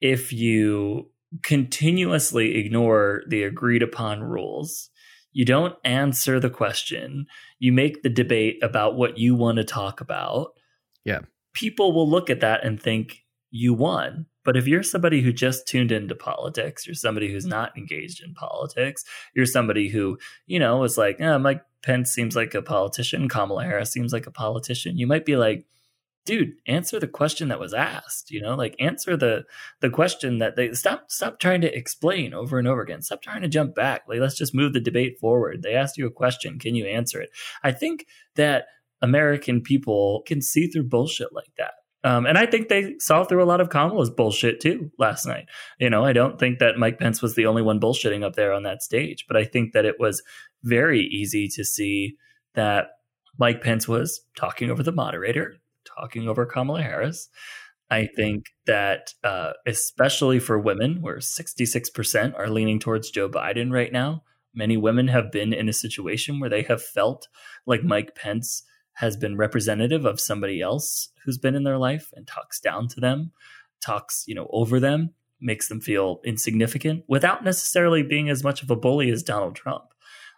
if you continuously ignore the agreed upon rules, you don't answer the question. You make the debate about what you want to talk about. Yeah. People will look at that and think you won. But if you're somebody who just tuned into politics, you're somebody who's not engaged in politics, you're somebody who, you know, was like, eh, Mike Pence seems like a politician, Kamala Harris seems like a politician, you might be like, dude answer the question that was asked you know like answer the the question that they stop stop trying to explain over and over again. Stop trying to jump back. Like let's just move the debate forward. They asked you a question. Can you answer it? I think that american people can see through bullshit like that. Um, and I think they saw through a lot of Kamala's bullshit too last night. You know, I don't think that Mike Pence was the only one bullshitting up there on that stage, but I think that it was very easy to see that Mike Pence was talking over the moderator, talking over Kamala Harris. I think that, uh, especially for women, where 66% are leaning towards Joe Biden right now, many women have been in a situation where they have felt like Mike Pence has been representative of somebody else who's been in their life and talks down to them, talks, you know, over them, makes them feel insignificant without necessarily being as much of a bully as Donald Trump.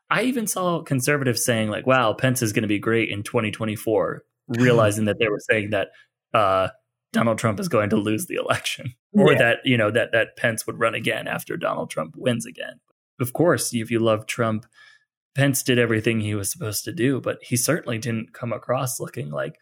I even saw conservatives saying like, "Wow, Pence is going to be great in 2024," realizing that they were saying that uh, Donald Trump is going to lose the election, or Yeah. that you know that that Pence would run again after Donald Trump wins again. Of course, if you love Trump, Pence did everything he was supposed to do, but he certainly didn't come across looking like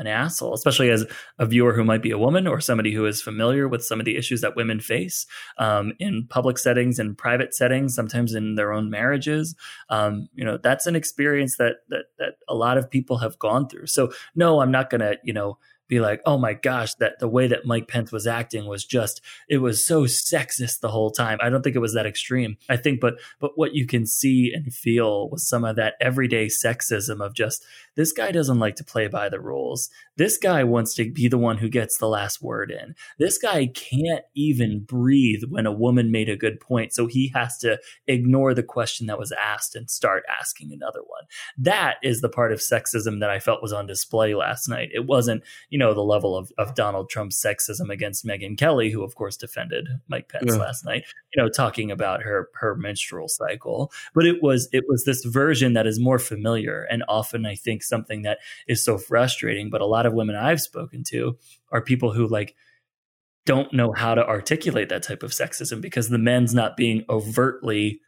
an asshole, especially as a viewer who might be a woman or somebody who is familiar with some of the issues that women face um, in public settings and private settings, sometimes in their own marriages. Um, you know, that's an experience that that that a lot of people have gone through. So, no, I'm not going to, you know, be like, oh my gosh, that the way that Mike Pence was acting was just it was so sexist the whole time. I don't think it was that extreme. I think, but but what you can see and feel was some of that everyday sexism of just this guy doesn't like to play by the rules. This guy wants to be the one who gets the last word in. This guy can't even breathe when a woman made a good point, so he has to ignore the question that was asked and start asking another one. That is the part of sexism that I felt was on display last night. It wasn't, you know, the level of, of Donald Trump's sexism against Megyn Kelly, who of course defended Mike Pence Yeah. last night, you know, talking about her her menstrual cycle. But it was it was this version that is more familiar and often I think something that is so frustrating. But a lot of women I've spoken to are people who like don't know how to articulate that type of sexism because the men's not being overtly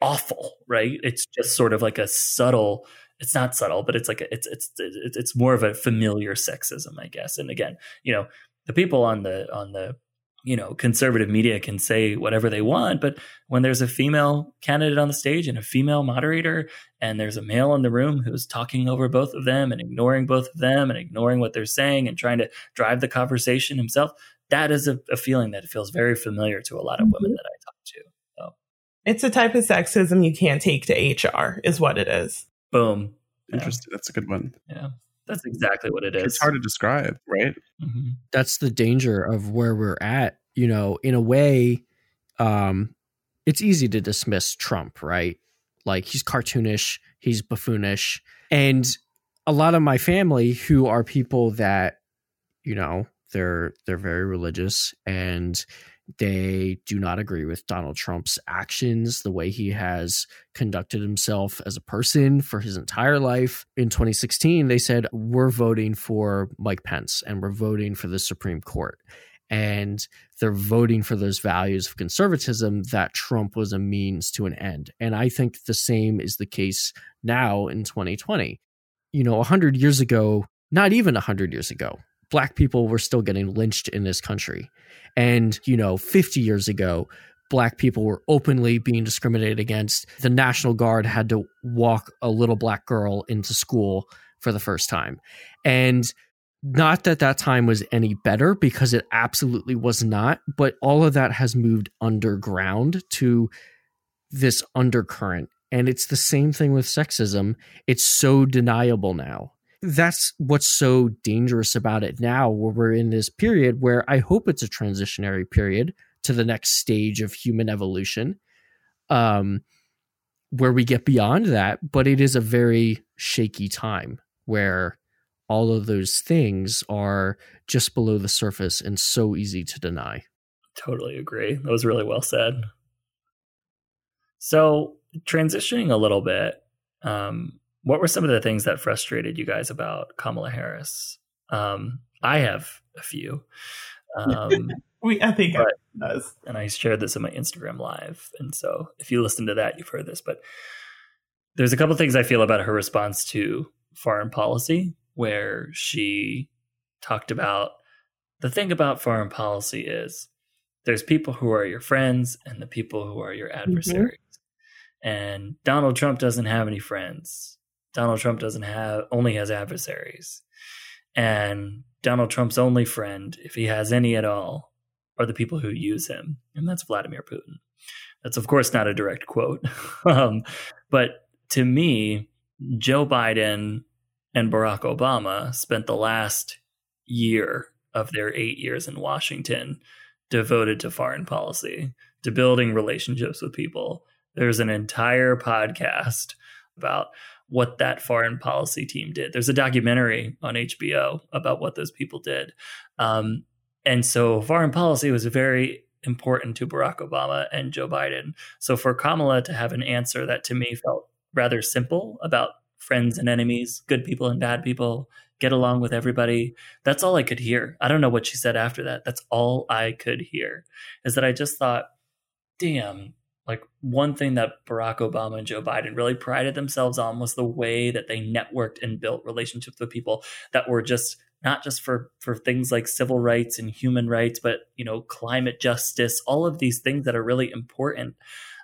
awful, right? It's just sort of like a subtle. It's not subtle, but it's like a, it's it's it's more of a familiar sexism, I guess. And again, you know, the people on the on the you know conservative media can say whatever they want, but when there's a female candidate on the stage and a female moderator, and there's a male in the room who's talking over both of them and ignoring both of them and ignoring what they're saying and trying to drive the conversation himself, that is a, a feeling that feels very familiar to a lot of women mm-hmm. that I talk to. It's a type of sexism you can't take to HR, is what it is. Boom. Yeah. Interesting. That's a good one. Yeah, that's exactly what it is. It's hard to describe, right? Mhm. that's the danger of where we're at you know in a way um it's easy to dismiss trump right like he's cartoonish he's buffoonish and a lot of my family who are people that you know they're they're very religious and they do not agree with Donald Trump's actions, the way he has conducted himself as a person for his entire life. In 2016, they said, We're voting for Mike Pence and we're voting for the Supreme Court. And they're voting for those values of conservatism that Trump was a means to an end. And I think the same is the case now in 2020. You know, 100 years ago, not even 100 years ago, black people were still getting lynched in this country. And, you know, 50 years ago, black people were openly being discriminated against. The National Guard had to walk a little black girl into school for the first time. And not that that time was any better because it absolutely was not, but all of that has moved underground to this undercurrent. And it's the same thing with sexism. It's so deniable now that's what's so dangerous about it now where we're in this period where i hope it's a transitionary period to the next stage of human evolution um where we get beyond that but it is a very shaky time where all of those things are just below the surface and so easy to deny Totally agree. That was really well said. So, transitioning a little bit, um, what were some of the things that frustrated you guys about Kamala Harris? Um, I have a few. Um, We, I think does. and I shared this in my Instagram live. And so if you listen to that, you've heard this. But there's a couple things I feel about her response to foreign policy, where she talked about the thing about foreign policy is there's people who are your friends and the people who are your adversaries. And Donald Trump doesn't have any friends. Donald Trump doesn't have only has adversaries. And Donald Trump's only friend, if he has any at all, are the people who use him, and that's Vladimir Putin. That's of course not a direct quote, um, but to me, Joe Biden and Barack Obama spent the last year of their eight years in Washington devoted to foreign policy, to building relationships with people. There's an entire podcast about what that foreign policy team did. There's a documentary on HBO about what those people did. Um, and so foreign policy was very important to Barack Obama and Joe Biden. So for Kamala to have an answer that to me felt rather simple about friends and enemies, good people and bad people, get along with everybody. That's all I could hear. I don't know what she said after that. That's all I could hear is that I just thought, damn, like one thing that Barack Obama and Joe Biden really prided themselves on was the way that they networked and built relationships with people that were just not just for for things like civil rights and human rights, but you know climate justice, all of these things that are really important.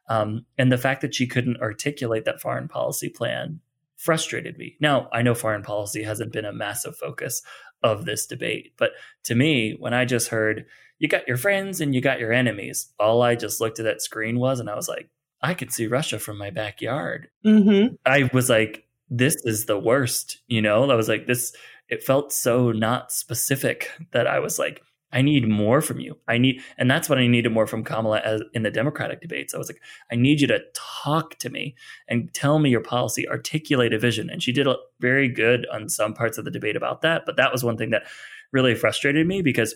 Um, and the fact that she couldn't articulate that foreign policy plan frustrated me. Now, I know foreign policy hasn't been a massive focus of this debate, but to me, when I just heard you got your friends and you got your enemies, all I just looked at that screen was, and I was like, I could see Russia from my backyard. Mm-hmm. I was like, this is the worst, you know? I was like, this, it felt so not specific that I was like, I need more from you. I need, and that's what I needed more from Kamala as in the Democratic debates. I was like, I need you to talk to me and tell me your policy, articulate a vision. And she did a, very good on some parts of the debate about that. But that was one thing that really frustrated me because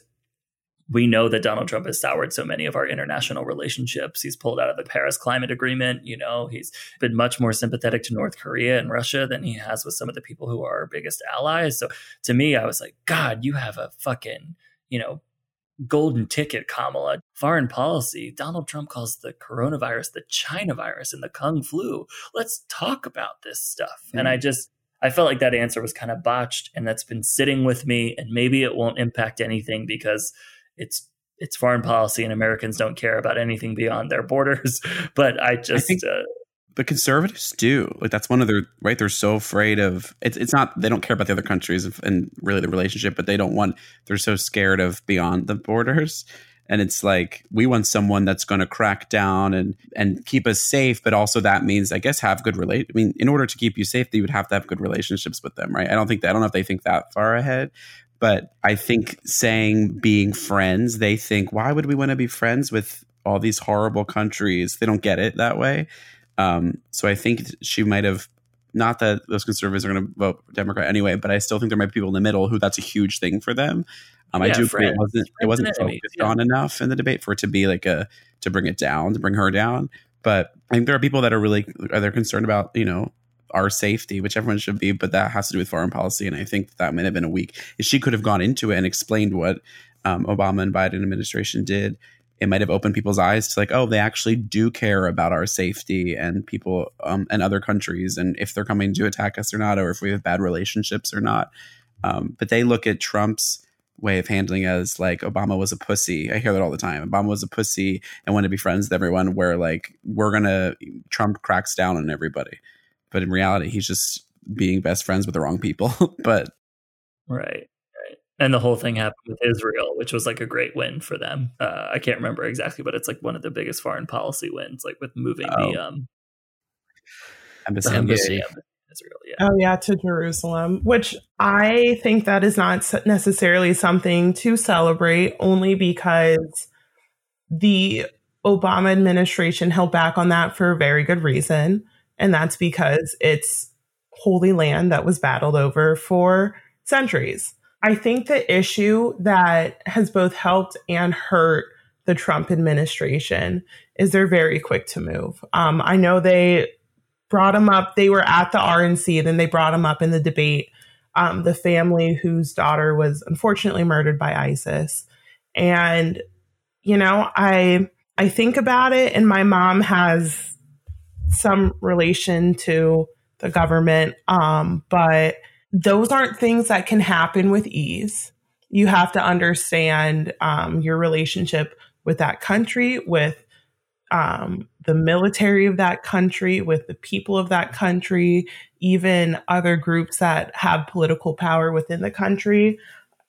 we know that Donald Trump has soured so many of our international relationships. He's pulled out of the Paris Climate Agreement. You know, he's been much more sympathetic to North Korea and Russia than he has with some of the people who are our biggest allies. So to me, I was like, God, you have a fucking, you know, golden ticket, Kamala. Foreign policy, Donald Trump calls the coronavirus the China virus and the Kung flu. Let's talk about this stuff. Mm-hmm. And I just, I felt like that answer was kind of botched and that's been sitting with me. And maybe it won't impact anything because it's it's foreign policy and Americans don't care about anything beyond their borders. But I just. I uh, but conservatives do. Like that's one of their right. They're so afraid of it's. It's not they don't care about the other countries and really the relationship, but they don't want. They're so scared of beyond the borders, and it's like we want someone that's going to crack down and and keep us safe. But also that means, I guess, have good relate. I mean, in order to keep you safe, you would have to have good relationships with them, right? I don't think that, I don't know if they think that far ahead, but I think saying being friends, they think, why would we want to be friends with all these horrible countries? They don't get it that way. Um, so I think she might have, not that those conservatives are going to vote Democrat anyway, but I still think there might be people in the middle who that's a huge thing for them. Um, yeah, I do agree it wasn't it wasn't focused yeah. on enough in the debate for it to be like a to bring it down to bring her down. But I think there are people that are really are they're concerned about you know our safety, which everyone should be, but that has to do with foreign policy. And I think that might have been a week. If she could have gone into it and explained what um, Obama and Biden administration did, it might have opened people's eyes to like, oh, they actually do care about our safety and people um, and other countries, and if they're coming to attack us or not, or if we have bad relationships or not. Um, but they look at Trump's way of handling as like Obama was a pussy. I hear that all the time. Obama was a pussy and wanted to be friends with everyone. Where like we're gonna Trump cracks down on everybody but in reality, he's just being best friends with the wrong people. but right, right, and the whole thing happened with Israel, which was like a great win for them. Uh, I can't remember exactly, but it's like one of the biggest foreign policy wins, like with moving oh. the um embassy. embassy. Israel, yeah. Oh yeah, to Jerusalem, which I think that is not necessarily something to celebrate, only because the Obama administration held back on that for a very good reason. And that's because it's holy land that was battled over for centuries. I think the issue that has both helped and hurt the Trump administration is they're very quick to move. Um, I know they brought him up, they were at the RNC, then they brought him up in the debate. Um, the family whose daughter was unfortunately murdered by ISIS. And, you know, I I think about it and my mom has some relation to the government. Um, but those aren't things that can happen with ease. You have to understand um, your relationship with that country, with um, the military of that country, with the people of that country, even other groups that have political power within the country.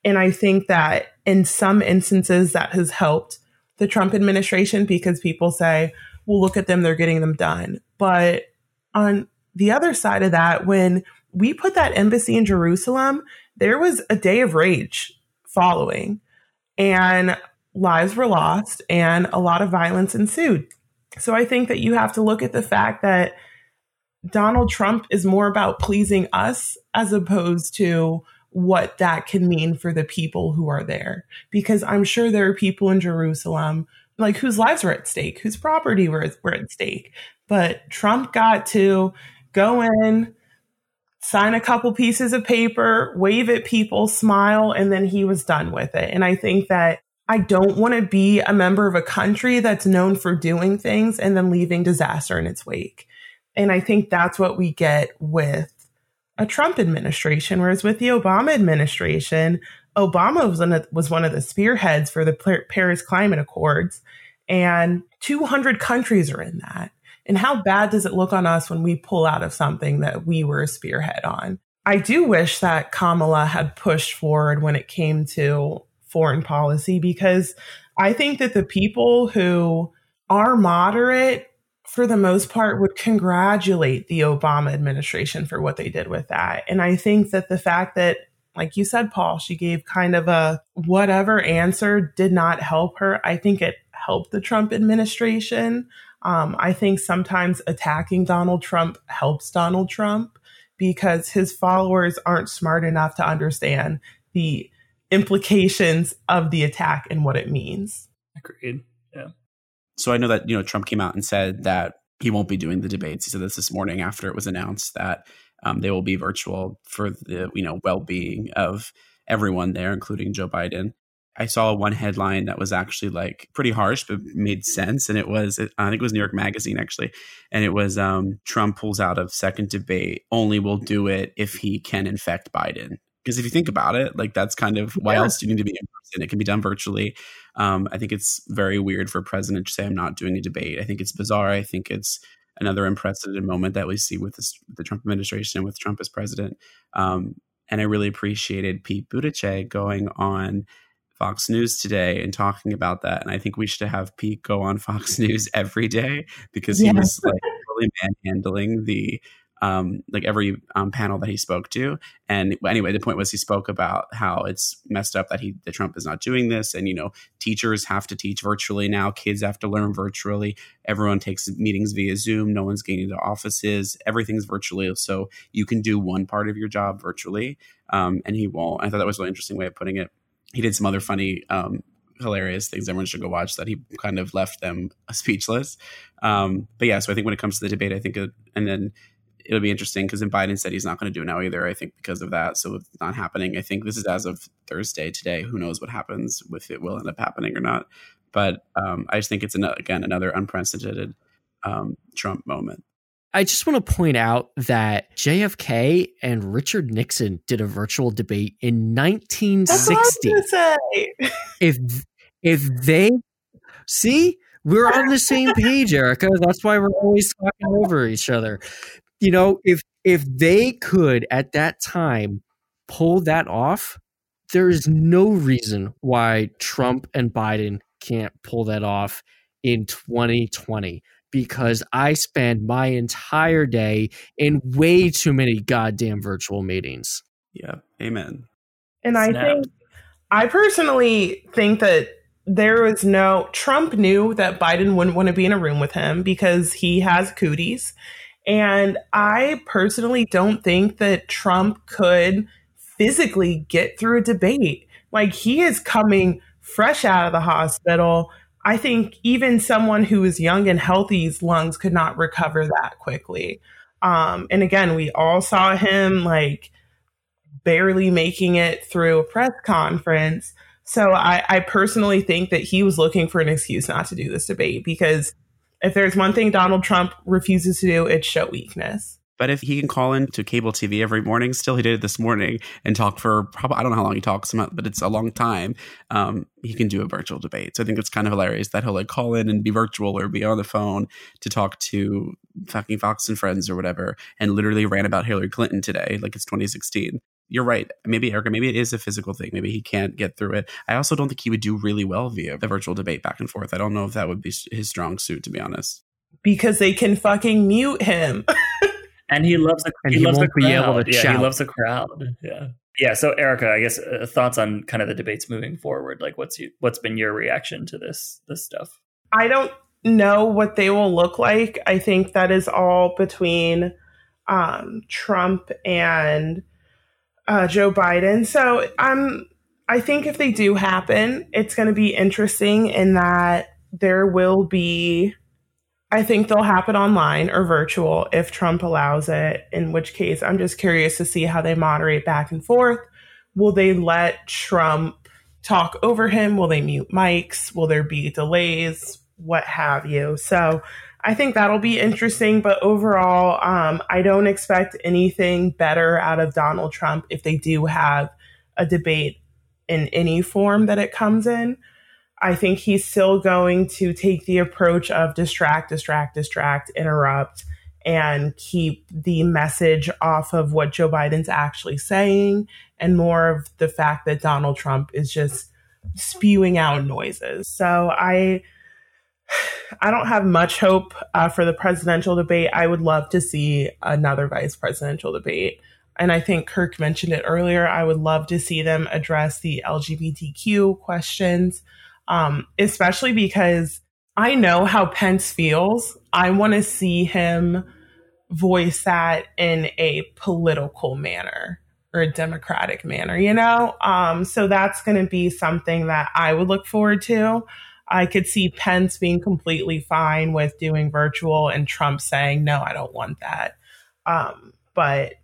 And I think that in some instances that has helped the Trump administration because people say, well, look at them, they're getting them done. But on the other side of that, when we put that embassy in Jerusalem, there was a day of rage following. And lives were lost and a lot of violence ensued. So I think that you have to look at the fact that Donald Trump is more about pleasing us as opposed to what that can mean for the people who are there. Because I'm sure there are people in Jerusalem like whose lives were at stake, whose property were, were at stake. But Trump got to go in, sign a couple pieces of paper, wave at people, smile, and then he was done with it. And I think that I don't want to be a member of a country that's known for doing things and then leaving disaster in its wake. And I think that's what we get with a Trump administration. Whereas with the Obama administration, Obama was one of, was one of the spearheads for the Paris Climate Accords, and 200 countries are in that. And how bad does it look on us when we pull out of something that we were a spearhead on? I do wish that Kamala had pushed forward when it came to foreign policy because I think that the people who are moderate for the most part, would congratulate the Obama administration for what they did with that. And I think that the fact that, like you said, Paul, she gave kind of a whatever answer did not help her. I think it helped the Trump administration. Um, I think sometimes attacking Donald Trump helps Donald Trump because his followers aren't smart enough to understand the implications of the attack and what it means. Agreed. Yeah so I know that you know Trump came out and said that he won't be doing the debates. He said this this morning after it was announced that um, they will be virtual for the you know well being of everyone there, including Joe Biden. I saw one headline that was actually like pretty harsh, but made sense. And it was, I think it was New York Magazine actually. And it was um, Trump pulls out of second debate, only will do it if he can infect Biden. Because if you think about it, like that's kind of why yeah. else do you need to be in person? It can be done virtually. Um, I think it's very weird for a president to say, I'm not doing a debate. I think it's bizarre. I think it's another unprecedented moment that we see with, this, the Trump administration and with Trump as president. Um, and I really appreciated Pete Buttigieg going on Fox News today and talking about that. And I think we should have Pete go on Fox News every day because he was like really manhandling the um, like every um, panel that he spoke to. And anyway, the point was he spoke about how it's messed up that he that Trump is not doing this, and you know, teachers have to teach virtually now, kids have to learn virtually. Everyone takes meetings via Zoom. No one's getting to offices. Everything's virtually, so you can do one part of your job virtually, um, and he won't. I thought that was a really interesting way of putting it. He did some other funny um, hilarious things everyone should go watch that he kind of left them speechless. Um, but yeah, so I think when it comes to the debate, I think, it, and then it'll be interesting because then Biden said he's not going to do it now either. I think because of that, so it's not happening. I think this is as of Thursday today. Who knows what happens if it will end up happening or not? But um, I just think it's an, again another unprecedented um, Trump moment. I just want to point out that JFK and Richard Nixon did a virtual debate in 1960. if if they see we're on the same page, Erica. That's why we're always talking over each other you know, if if they could at that time pull that off, there is no reason why Trump and Biden can't pull that off in 2020 because I spend my entire day in way too many goddamn virtual meetings. Yeah, amen. And I think I personally think that there was no Trump knew that Biden wouldn't want to be in a room with him because he has cooties and I personally don't think that Trump could physically get through a debate. Like he is coming fresh out of the hospital. I think even someone who is young and healthy's lungs could not recover that quickly. Um, and again, we all saw him like barely making it through a press conference. So I, I personally think that he was looking for an excuse not to do this debate because if there's one thing Donald Trump refuses to do, it's show weakness. But if he can call in to cable TV every morning, still he did it this morning and talk for probably I don't know how long he talks, but it's a long time. Um, he can do a virtual debate. So I think it's kind of hilarious that he'll like call in and be virtual or be on the phone to talk to fucking Fox and Friends or whatever, and literally ran about Hillary Clinton today, like it's 2016 you're right. Maybe Erica, maybe it is a physical thing. Maybe he can't get through it. I also don't think he would do really well via the virtual debate back and forth. I don't know if that would be his strong suit, to be honest. Because they can fucking mute him. and he loves a and he, he loves won't a crowd. be able to yeah, shout. he loves a crowd. Yeah. Yeah. So, Erica, I guess uh, thoughts on kind of the debates moving forward. Like, what's you, what's been your reaction to this this stuff? I don't know what they will look like. I think that is all between um, Trump and uh, Joe Biden. So I'm. I think if they do happen, it's going to be interesting in that there will be. I think they'll happen online or virtual if Trump allows it. In which case, I'm just curious to see how they moderate back and forth. Will they let Trump talk over him? Will they mute mics? Will there be delays? What have you? So I think that'll be interesting. But overall, um, I don't expect anything better out of Donald Trump if they do have a debate in any form that it comes in. I think he's still going to take the approach of distract, distract, distract, interrupt, and keep the message off of what Joe Biden's actually saying and more of the fact that Donald Trump is just spewing out noises. So I I don't have much hope uh, for the presidential debate. I would love to see another vice presidential debate. And I think Kirk mentioned it earlier. I would love to see them address the LGBTQ questions, um, especially because I know how Pence feels. I want to see him voice that in a political manner or a democratic manner, you know? Um, so that's going to be something that I would look forward to. I could see Pence being completely fine with doing virtual and Trump saying, no, I don't want that. Um, but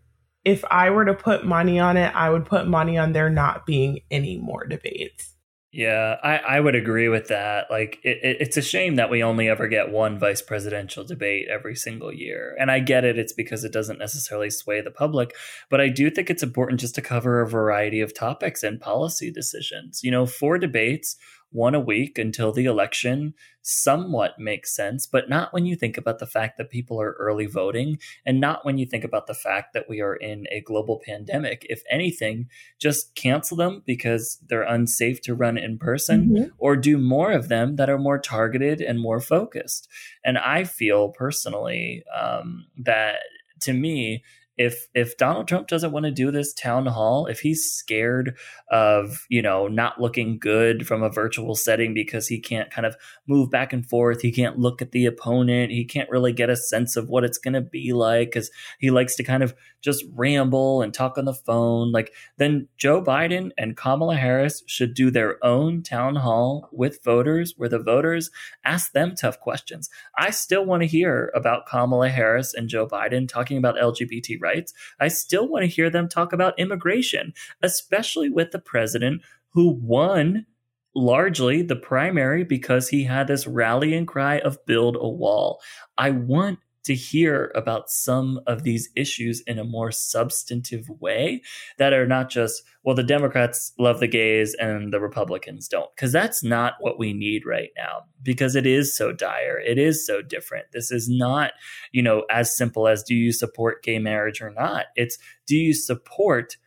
if I were to put money on it, I would put money on there not being any more debates. Yeah, I, I would agree with that. Like, it, it, it's a shame that we only ever get one vice presidential debate every single year. And I get it, it's because it doesn't necessarily sway the public. But I do think it's important just to cover a variety of topics and policy decisions. You know, four debates one a week until the election somewhat makes sense, but not when you think about the fact that people are early voting and not when you think about the fact that we are in a global pandemic. If anything, just cancel them because they're unsafe to run in person mm-hmm. or do more of them that are more targeted and more focused. And I feel personally um, that to me, if if Donald Trump doesn't want to do this town hall, if he's scared of, you know, not looking good from a virtual setting because he can't kind of move back and forth, he can't look at the opponent, he can't really get a sense of what it's going to be like cuz he likes to kind of just ramble and talk on the phone, like then Joe Biden and Kamala Harris should do their own town hall with voters where the voters ask them tough questions. I still want to hear about Kamala Harris and Joe Biden talking about LGBT rights. I still want to hear them talk about immigration, especially with the president who won largely the primary because he had this rallying cry of build a wall. I want to hear about some of these issues in a more substantive way that are not just, well, the Democrats love the gays and the Republicans don't. Because that's not what we need right now, because it is so dire. It is so different. This is not, you know, as simple as do you support gay marriage or not? It's do you support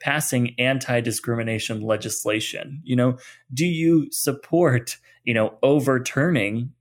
passing anti-discrimination legislation you know do you support you know overturning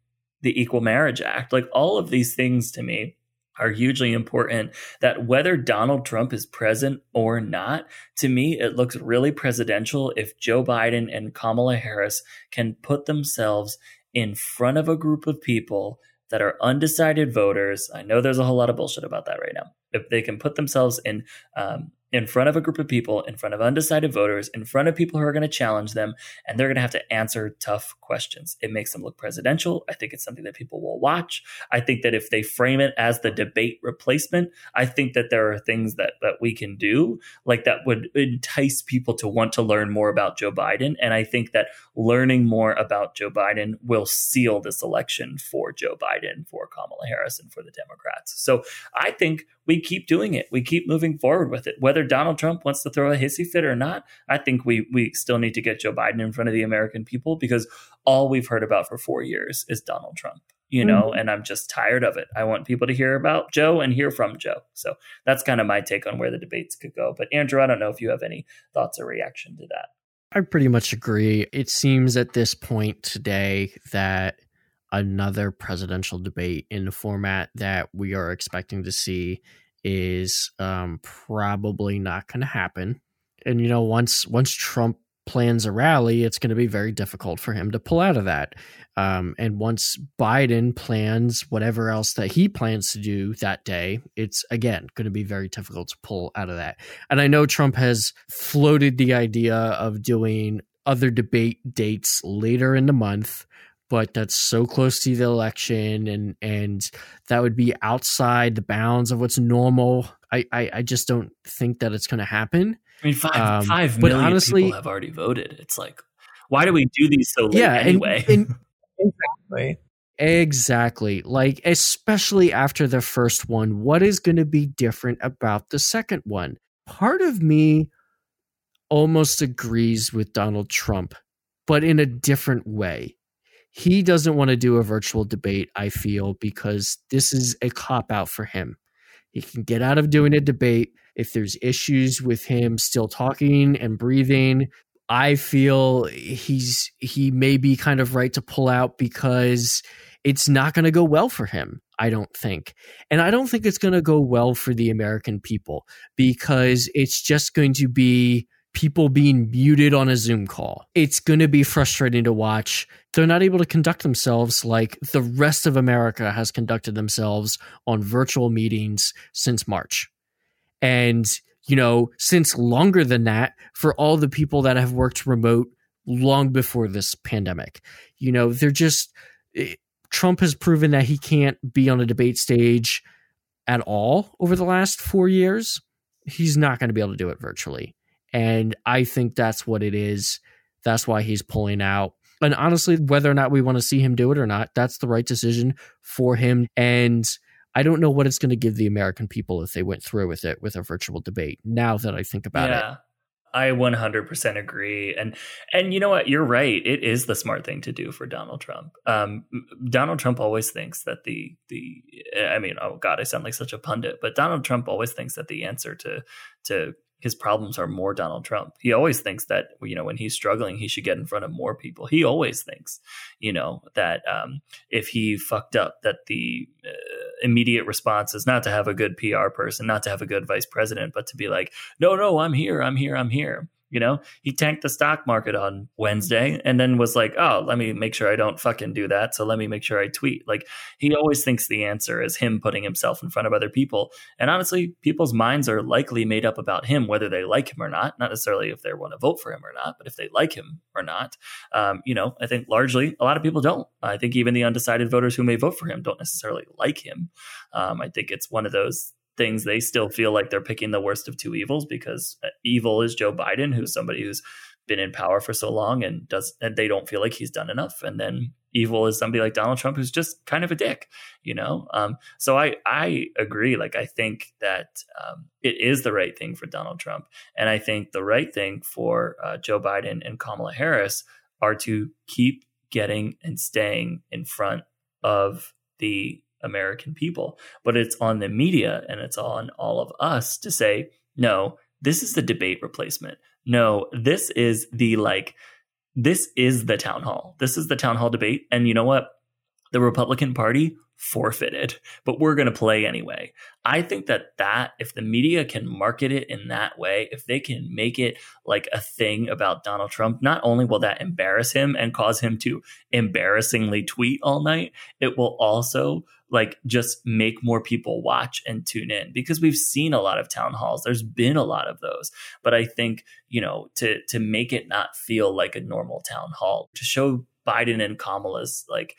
the Equal Marriage Act. Like all of these things to me are hugely important that whether Donald Trump is present or not, to me, it looks really presidential if Joe Biden and Kamala Harris can put themselves in front of a group of people that are undecided voters. I know there's a whole lot of bullshit about that right now. If they can put themselves in um, in front of a group of people, in front of undecided voters, in front of people who are going to challenge them, and they're going to have to answer tough questions. It makes them look presidential. I think it's something that people will watch. I think that if they frame it as the debate replacement, I think that there are things that that we can do like that would entice people to want to learn more about Joe Biden. And I think that learning more about Joe Biden will seal this election for Joe Biden, for Kamala Harris, and for the Democrats. So I think we keep doing it. We keep moving forward with it. Whether Donald Trump wants to throw a hissy fit or not, I think we we still need to get Joe Biden in front of the American people because all we've heard about for four years is Donald Trump. You know, mm-hmm. and I'm just tired of it. I want people to hear about Joe and hear from Joe. So that's kind of my take on where the debates could go. But Andrew, I don't know if you have any thoughts or reaction to that. I pretty much agree. It seems at this point today that another presidential debate in the format that we are expecting to see is um, probably not going to happen. And you know, once once Trump plans a rally, it's going to be very difficult for him to pull out of that. Um, and once Biden plans whatever else that he plans to do that day, it's again going to be very difficult to pull out of that. And I know Trump has floated the idea of doing other debate dates later in the month but that's so close to the election and and that would be outside the bounds of what's normal. I i, I just don't think that it's going to happen. I mean five, um, five million honestly, people have already voted. It's like why do we do these so late yeah, anyway? and, and, exactly. Exactly. Like especially after the first one what is going to be different about the second one? Part of me almost agrees with donald trump but in a different way he doesn't want to do a virtual debate, I feel, because this is a cop out for him. He can get out of doing a debate if there's issues with him still talking and breathing. I feel he's he may be kind of right to pull out because it's not going to go well for him. I don't think. And I don't think it's going to go well for the American people because it's just going to be people being muted on a Zoom call. It's going to be frustrating to watch. They're not able to conduct themselves like the rest of America has conducted themselves on virtual meetings since March. And, you know, since longer than that for all the people that have worked remote long before this pandemic. You know, they're just, it, eh, Trump has proven that he can't be on a debate stage at all over the last four years. He's not going to be able to do it virtually. And I think that's what it is. That's why he's pulling out. And honestly, whether or not we want to see him do it or not, that's the right decision for him. And I don't know what it's going to give the American people if they went through with it with a virtual debate. Now that I think about yeah. it. I 100% agree. And and you know what? You're right. It is the smart thing to do for Donald Trump. Um, Donald Trump always thinks that the the I mean, oh god, I sound like such a pundit, but Donald Trump always thinks that the answer to to his problems are more Donald Trump. He always thinks that you know when he's struggling, he should get in front of more people. He always thinks, you know, that um, if he fucked up, that the uh, immediate response is not to have a good PR person, not to have a good vice president, but to be like, no, no, I'm here, I'm here, I'm here. You know, he tanked the stock market on Wednesday and then was like, oh, let me make sure I don't fucking do that. So let me make sure I tweet. Like, he always thinks the answer is him putting himself in front of other people. And honestly, people's minds are likely made up about him, whether they like him or not. Not necessarily if they want to vote for him or not, but if they like him or not. Um, you know, I think largely a lot of people don't. I think even the undecided voters who may vote for him don't necessarily like him. Um, I think it's one of those things, they still feel like they're picking the worst of two evils because uh, evil is Joe Biden, who's somebody who's been in power for so long and does and they don't feel like he's done enough. And then evil is somebody like Donald Trump who's just kind of a dick, you know. Um, so I I agree. Like I think that um, it is the right thing for Donald Trump, and I think the right thing for uh, Joe Biden and Kamala Harris are to keep getting and staying in front of the American people, but it's on the media and it's on all of us to say, no, this is the debate replacement. No, this is the like, this is the town hall. This is the town hall debate. And you know what? The Republican Party forfeited, but we're going to play anyway. I think that that if the media can market it in that way, if they can make it like a thing about Donald Trump, not only will that embarrass him and cause him to embarrassingly tweet all night, it will also like just make more people watch and tune in because we've seen a lot of town halls there's been a lot of those but i think you know to to make it not feel like a normal town hall to show biden and kamala's like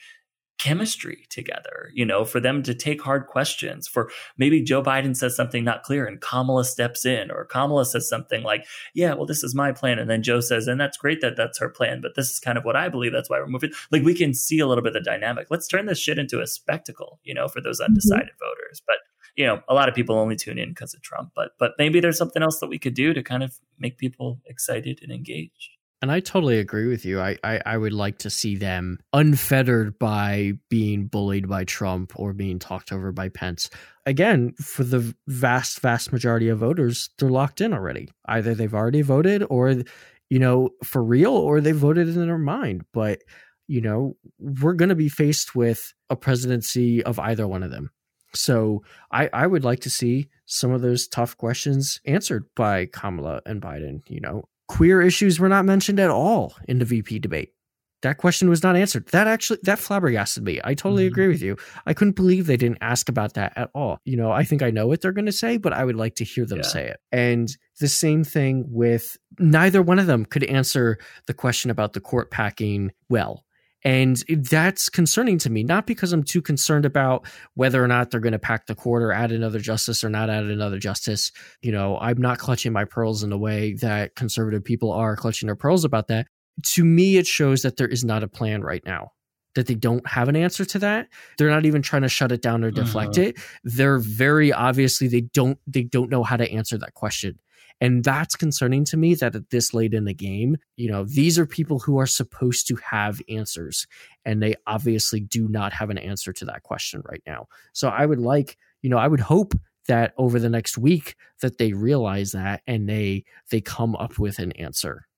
chemistry together, you know, for them to take hard questions, for maybe Joe Biden says something not clear and Kamala steps in, or Kamala says something like, yeah, well, this is my plan. And then Joe says, and that's great that that's her plan, but this is kind of what I believe. That's why we're moving. Like we can see a little bit of the dynamic. Let's turn this shit into a spectacle, you know, for those mm-hmm. undecided mm-hmm. voters. But you know, a lot of people only tune in because of Trump, but but maybe there's something else that we could do to kind of make people excited and engaged. And I totally agree with you. I, I, I, would like to see them unfettered by being bullied by Trump or being talked over by Pence. Again, for the vast, vast majority of voters, they're locked in already. Either they've already voted or, you know, for real, or they voted in their mind. But, you know, we're going to be faced with a presidency of either one of them. So I, I would like to see some of those tough questions answered by Kamala and Biden. You know, queer issues were not mentioned at all in the VP debate. That question was not answered. That actually that flabbergasted me. I totally mm-hmm. agree with you. I couldn't believe they didn't ask about that at all. You know, I think I know what they're going to say, but I would like to hear them yeah. say it. And the same thing with neither one of them could answer the question about the court packing well. And that's concerning to me, not because I'm too concerned about whether or not they're going to pack the court or add another justice or not add another justice. You know, I'm not clutching my pearls in the way that conservative people are clutching their pearls about that. To me, it shows that there is not a plan right now that they don't have an answer to that they're not even trying to shut it down or deflect uh-huh. it they're very obviously they don't they don't know how to answer that question and that's concerning to me that at this late in the game, you know, these are people who are supposed to have answers, and they obviously do not have an answer to that question right now. So I would like, you know, I would hope that over the next week that they realize that and they they come up with an answer.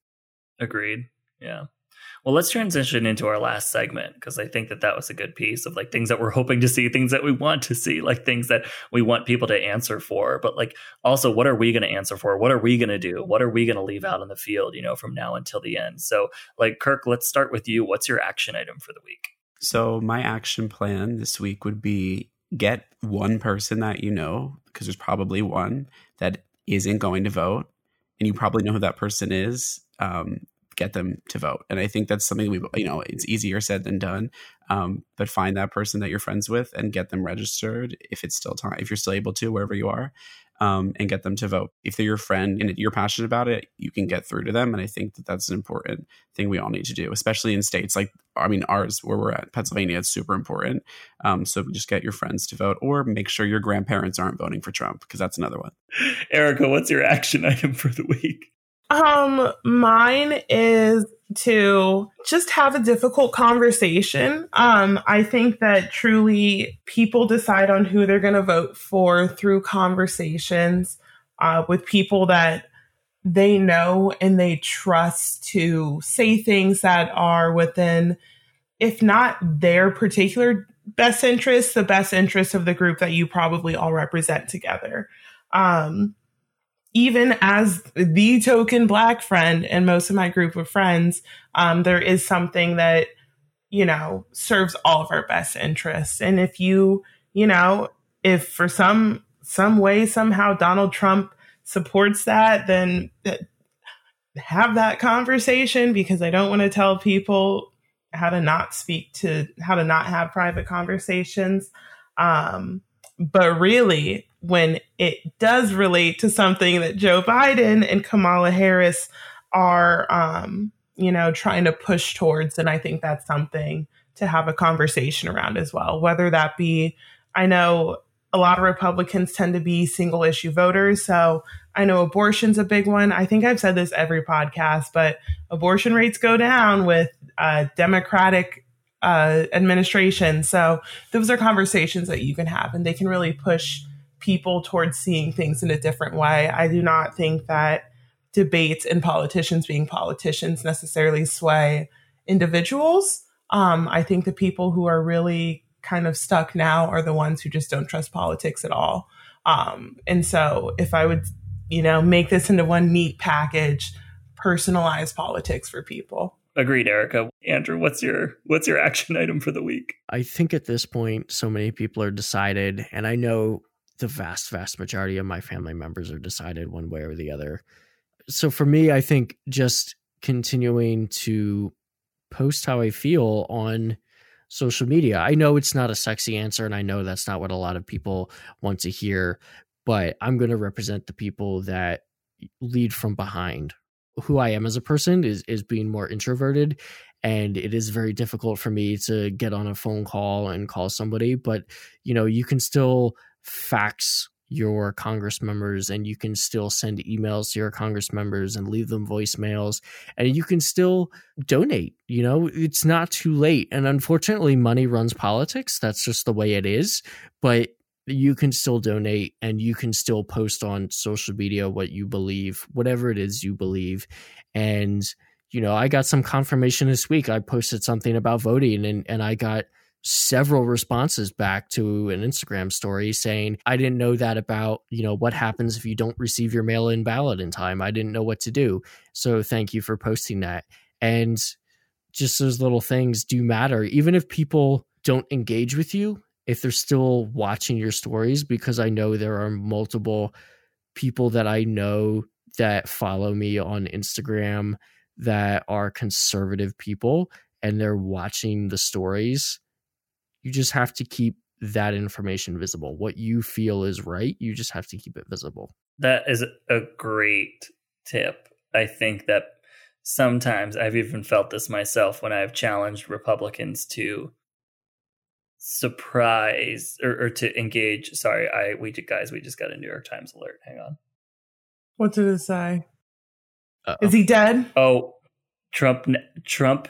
Agreed. Yeah. Well, let's transition into our last segment because I think that that was a good piece of like things that we're hoping to see, things that we want to see, like things that we want people to answer for. But like also, what are we going to answer for? What are we going to do? What are we going to leave out in the field, you know, from now until the end? So, like, Kirk, let's start with you. What's your action item for the week? So, my action plan this week would be get one person that you know, because there's probably one that isn't going to vote, and you probably know who that person is. Um, get them to vote. And I think that's something we, you know, it's easier said than done. Um, but find that person that you're friends with and get them registered if it's still time, if you're still able to, wherever you are, um, and get them to vote. If they're your friend and you're passionate about it, you can get through to them. And I think that that's an important thing we all need to do, especially in states like, I mean, ours, where we're at, Pennsylvania, it's super important. Um, so just get your friends to vote or make sure your grandparents aren't voting for Trump because that's another one. Erica, what's your action item for the week? Um, mine is to just have a difficult conversation. Um, I think that truly people decide on who they're going to vote for through conversations uh, with people that they know and they trust to say things that are within, if not their particular best interest, the best interest of the group that you probably all represent together. Um, even as the token black friend and most of my group of friends, um, there is something that, you know, serves all of our best interests. And if you, you know, if for some, some way, somehow Donald Trump supports that, then have that conversation because I don't want to tell people how to not speak to, how to not have private conversations. Um, but really, when it does relate to something that Joe Biden and Kamala Harris are, um, you know, trying to push towards. And I think that's something to have a conversation around as well. Whether that be, I know a lot of Republicans tend to be single issue voters. So I know abortion's a big one. I think I've said this every podcast, but abortion rates go down with Democratic uh, administration. So those are conversations that you can have, and they can really push people towards seeing things in a different way. I do not think that debates and politicians being politicians necessarily sway individuals. Um, I think the people who are really kind of stuck now are the ones who just don't trust politics at all. Um, and so if I would, you know, make this into one neat package, personalize politics for people. Agreed, Erica. Andrew, what's your what's your action item for the week? I think at this point, so many people are decided, and I know the vast, vast majority of my family members are decided one way or the other. So for me, I think just continuing to post how I feel on social media. I know it's not a sexy answer, and I know that's not what a lot of people want to hear, but I'm going to represent the people that lead from behind. Who I am as a person is is being more introverted and it is very difficult for me to get on a phone call and call somebody but you know you can still fax your congress members and you can still send emails to your congress members and leave them voicemails and you can still donate you know? It's not too late and unfortunately money runs politics. That's just the way it is but you can still donate and you can still post on social media what you believe whatever it is you believe and you know i got some confirmation this week. I posted something about voting and and i got several responses back to an Instagram story saying, I didn't know that about, you know, what happens if you don't receive your mail in ballot in time. I didn't know what to do. So thank you for posting that. And just those little things do matter. Even if people don't engage with you, if they're still watching your stories, because I know there are multiple people that I know that follow me on Instagram that are conservative people and they're watching the stories you just have to keep that information visible. What you feel is right, you just have to keep it visible. That is a great tip. I think that sometimes I've even felt this myself when I've challenged Republicans to surprise or, or to engage. Sorry, I we guys we just got a New York Times alert. Hang on. What did it say? Uh-oh. Is he dead? Oh, Trump Trump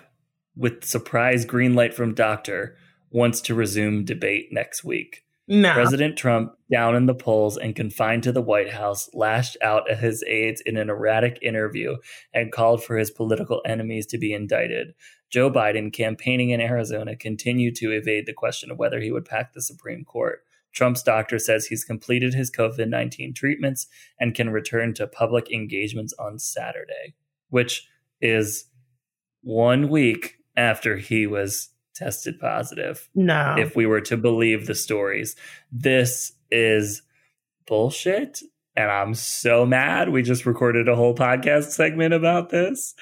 with surprise green light from doctor wants to resume debate next week. No. President Trump, down in the polls and confined to the White House, lashed out at his aides in an erratic interview and called for his political enemies to be indicted. Joe Biden, campaigning in Arizona, continued to evade the question of whether he would pack the Supreme Court. Trump's doctor says he's completed his COVID 19 treatments and can return to public engagements on Saturday, which is one week after he was tested positive. No. If we were to believe the stories, this is bullshit. And I'm so mad. We just recorded a whole podcast segment about this.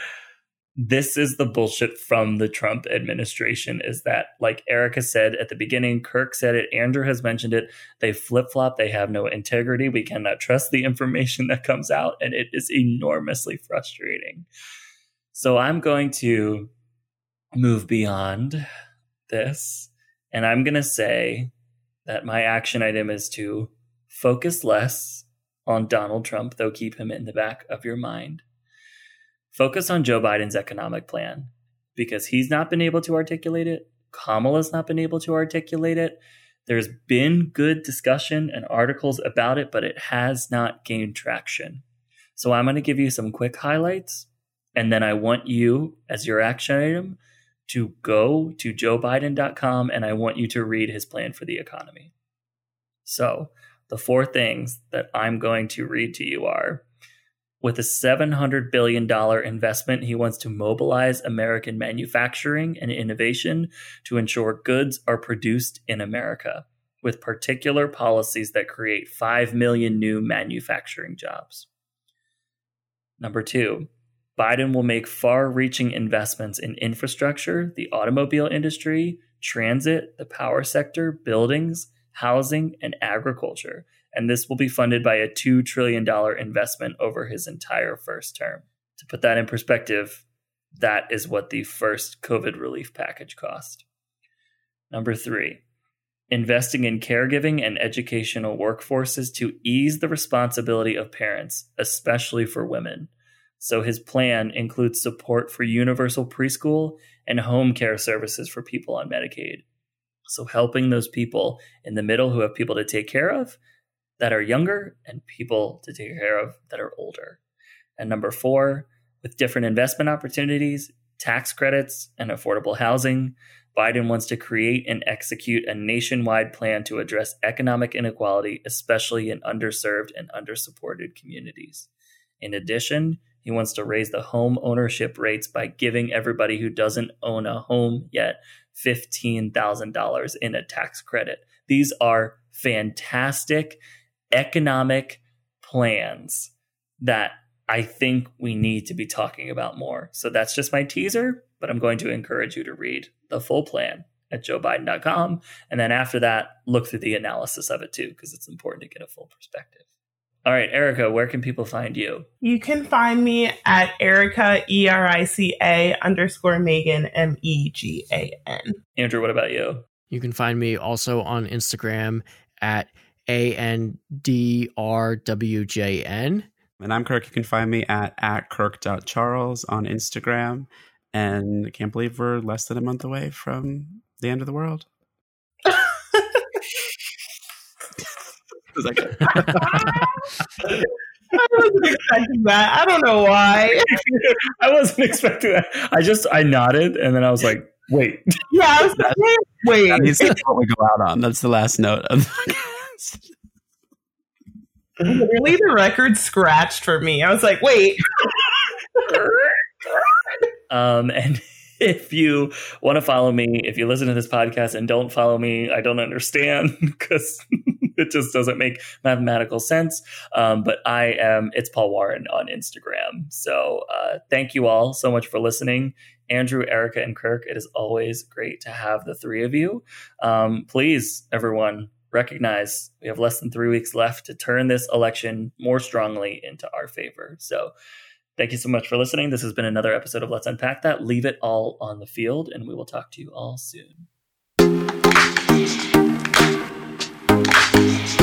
This is the bullshit from the Trump administration is that, like Erica said at the beginning, Kirk said it, Andrew has mentioned it. They flip flop, they have no integrity. We cannot trust the information that comes out, and it is enormously frustrating. So I'm going to move beyond this. And I'm going to say that my action item is to focus less on Donald Trump, though keep him in the back of your mind. Focus on Joe Biden's economic plan because he's not been able to articulate it. Kamala's not been able to articulate it. There's been good discussion and articles about it, but it has not gained traction. So I'm going to give you some quick highlights. And then I want you, as your action item, to go to joebiden.com and I want you to read his plan for the economy. So, the four things that I'm going to read to you are with a $700 billion investment, he wants to mobilize American manufacturing and innovation to ensure goods are produced in America, with particular policies that create 5 million new manufacturing jobs. Number two, Biden will make far reaching investments in infrastructure, the automobile industry, transit, the power sector, buildings, housing, and agriculture. And this will be funded by a $2 trillion investment over his entire first term. To put that in perspective, that is what the first COVID relief package cost. Number three, investing in caregiving and educational workforces to ease the responsibility of parents, especially for women. So his plan includes support for universal preschool and home care services for people on Medicaid. So helping those people in the middle who have people to take care of that are younger and people to take care of that are older. And number four, with different investment opportunities, tax credits, and affordable housing, Biden wants to create and execute a nationwide plan to address economic inequality, especially in underserved and undersupported communities. In addition, he wants to raise the home ownership rates by giving everybody who doesn't own a home yet $15,000 in a tax credit. These are fantastic economic plans that I think we need to be talking about more. So that's just my teaser, but I'm going to encourage you to read the full plan at joebiden.com. And then after that, look through the analysis of it too, because it's important to get a full perspective. All right, Erica, where can people find you? You can find me at Erica, E R I C A underscore Megan, M E G A N. Andrew, what about you? You can find me also on Instagram at A N D R W J N. And I'm Kirk. You can find me at, at kirk.charles on Instagram. And I can't believe we're less than a month away from the end of the world. Was that? I wasn't expecting that. I don't know why. I wasn't expecting that. I just I nodded and then I was like, Wait. Yeah, I was like, wait, That wait. needs to be what we go out on. That's the last note of the podcast. Really, the record scratched for me. I was like, wait. Um, and if you want to follow me, if you listen to this podcast and don't follow me, I don't understand because it just doesn't make mathematical sense. Um, but I am, it's Paul Warren on Instagram. So uh, thank you all so much for listening. Andrew, Erica, and Kirk, it is always great to have the three of you. Um, please, everyone, recognize we have less than three weeks left to turn this election more strongly into our favor. So Thank you so much for listening. This has been another episode of Let's Unpack That. Leave it all on the field, and we will talk to you all soon. 谢谢。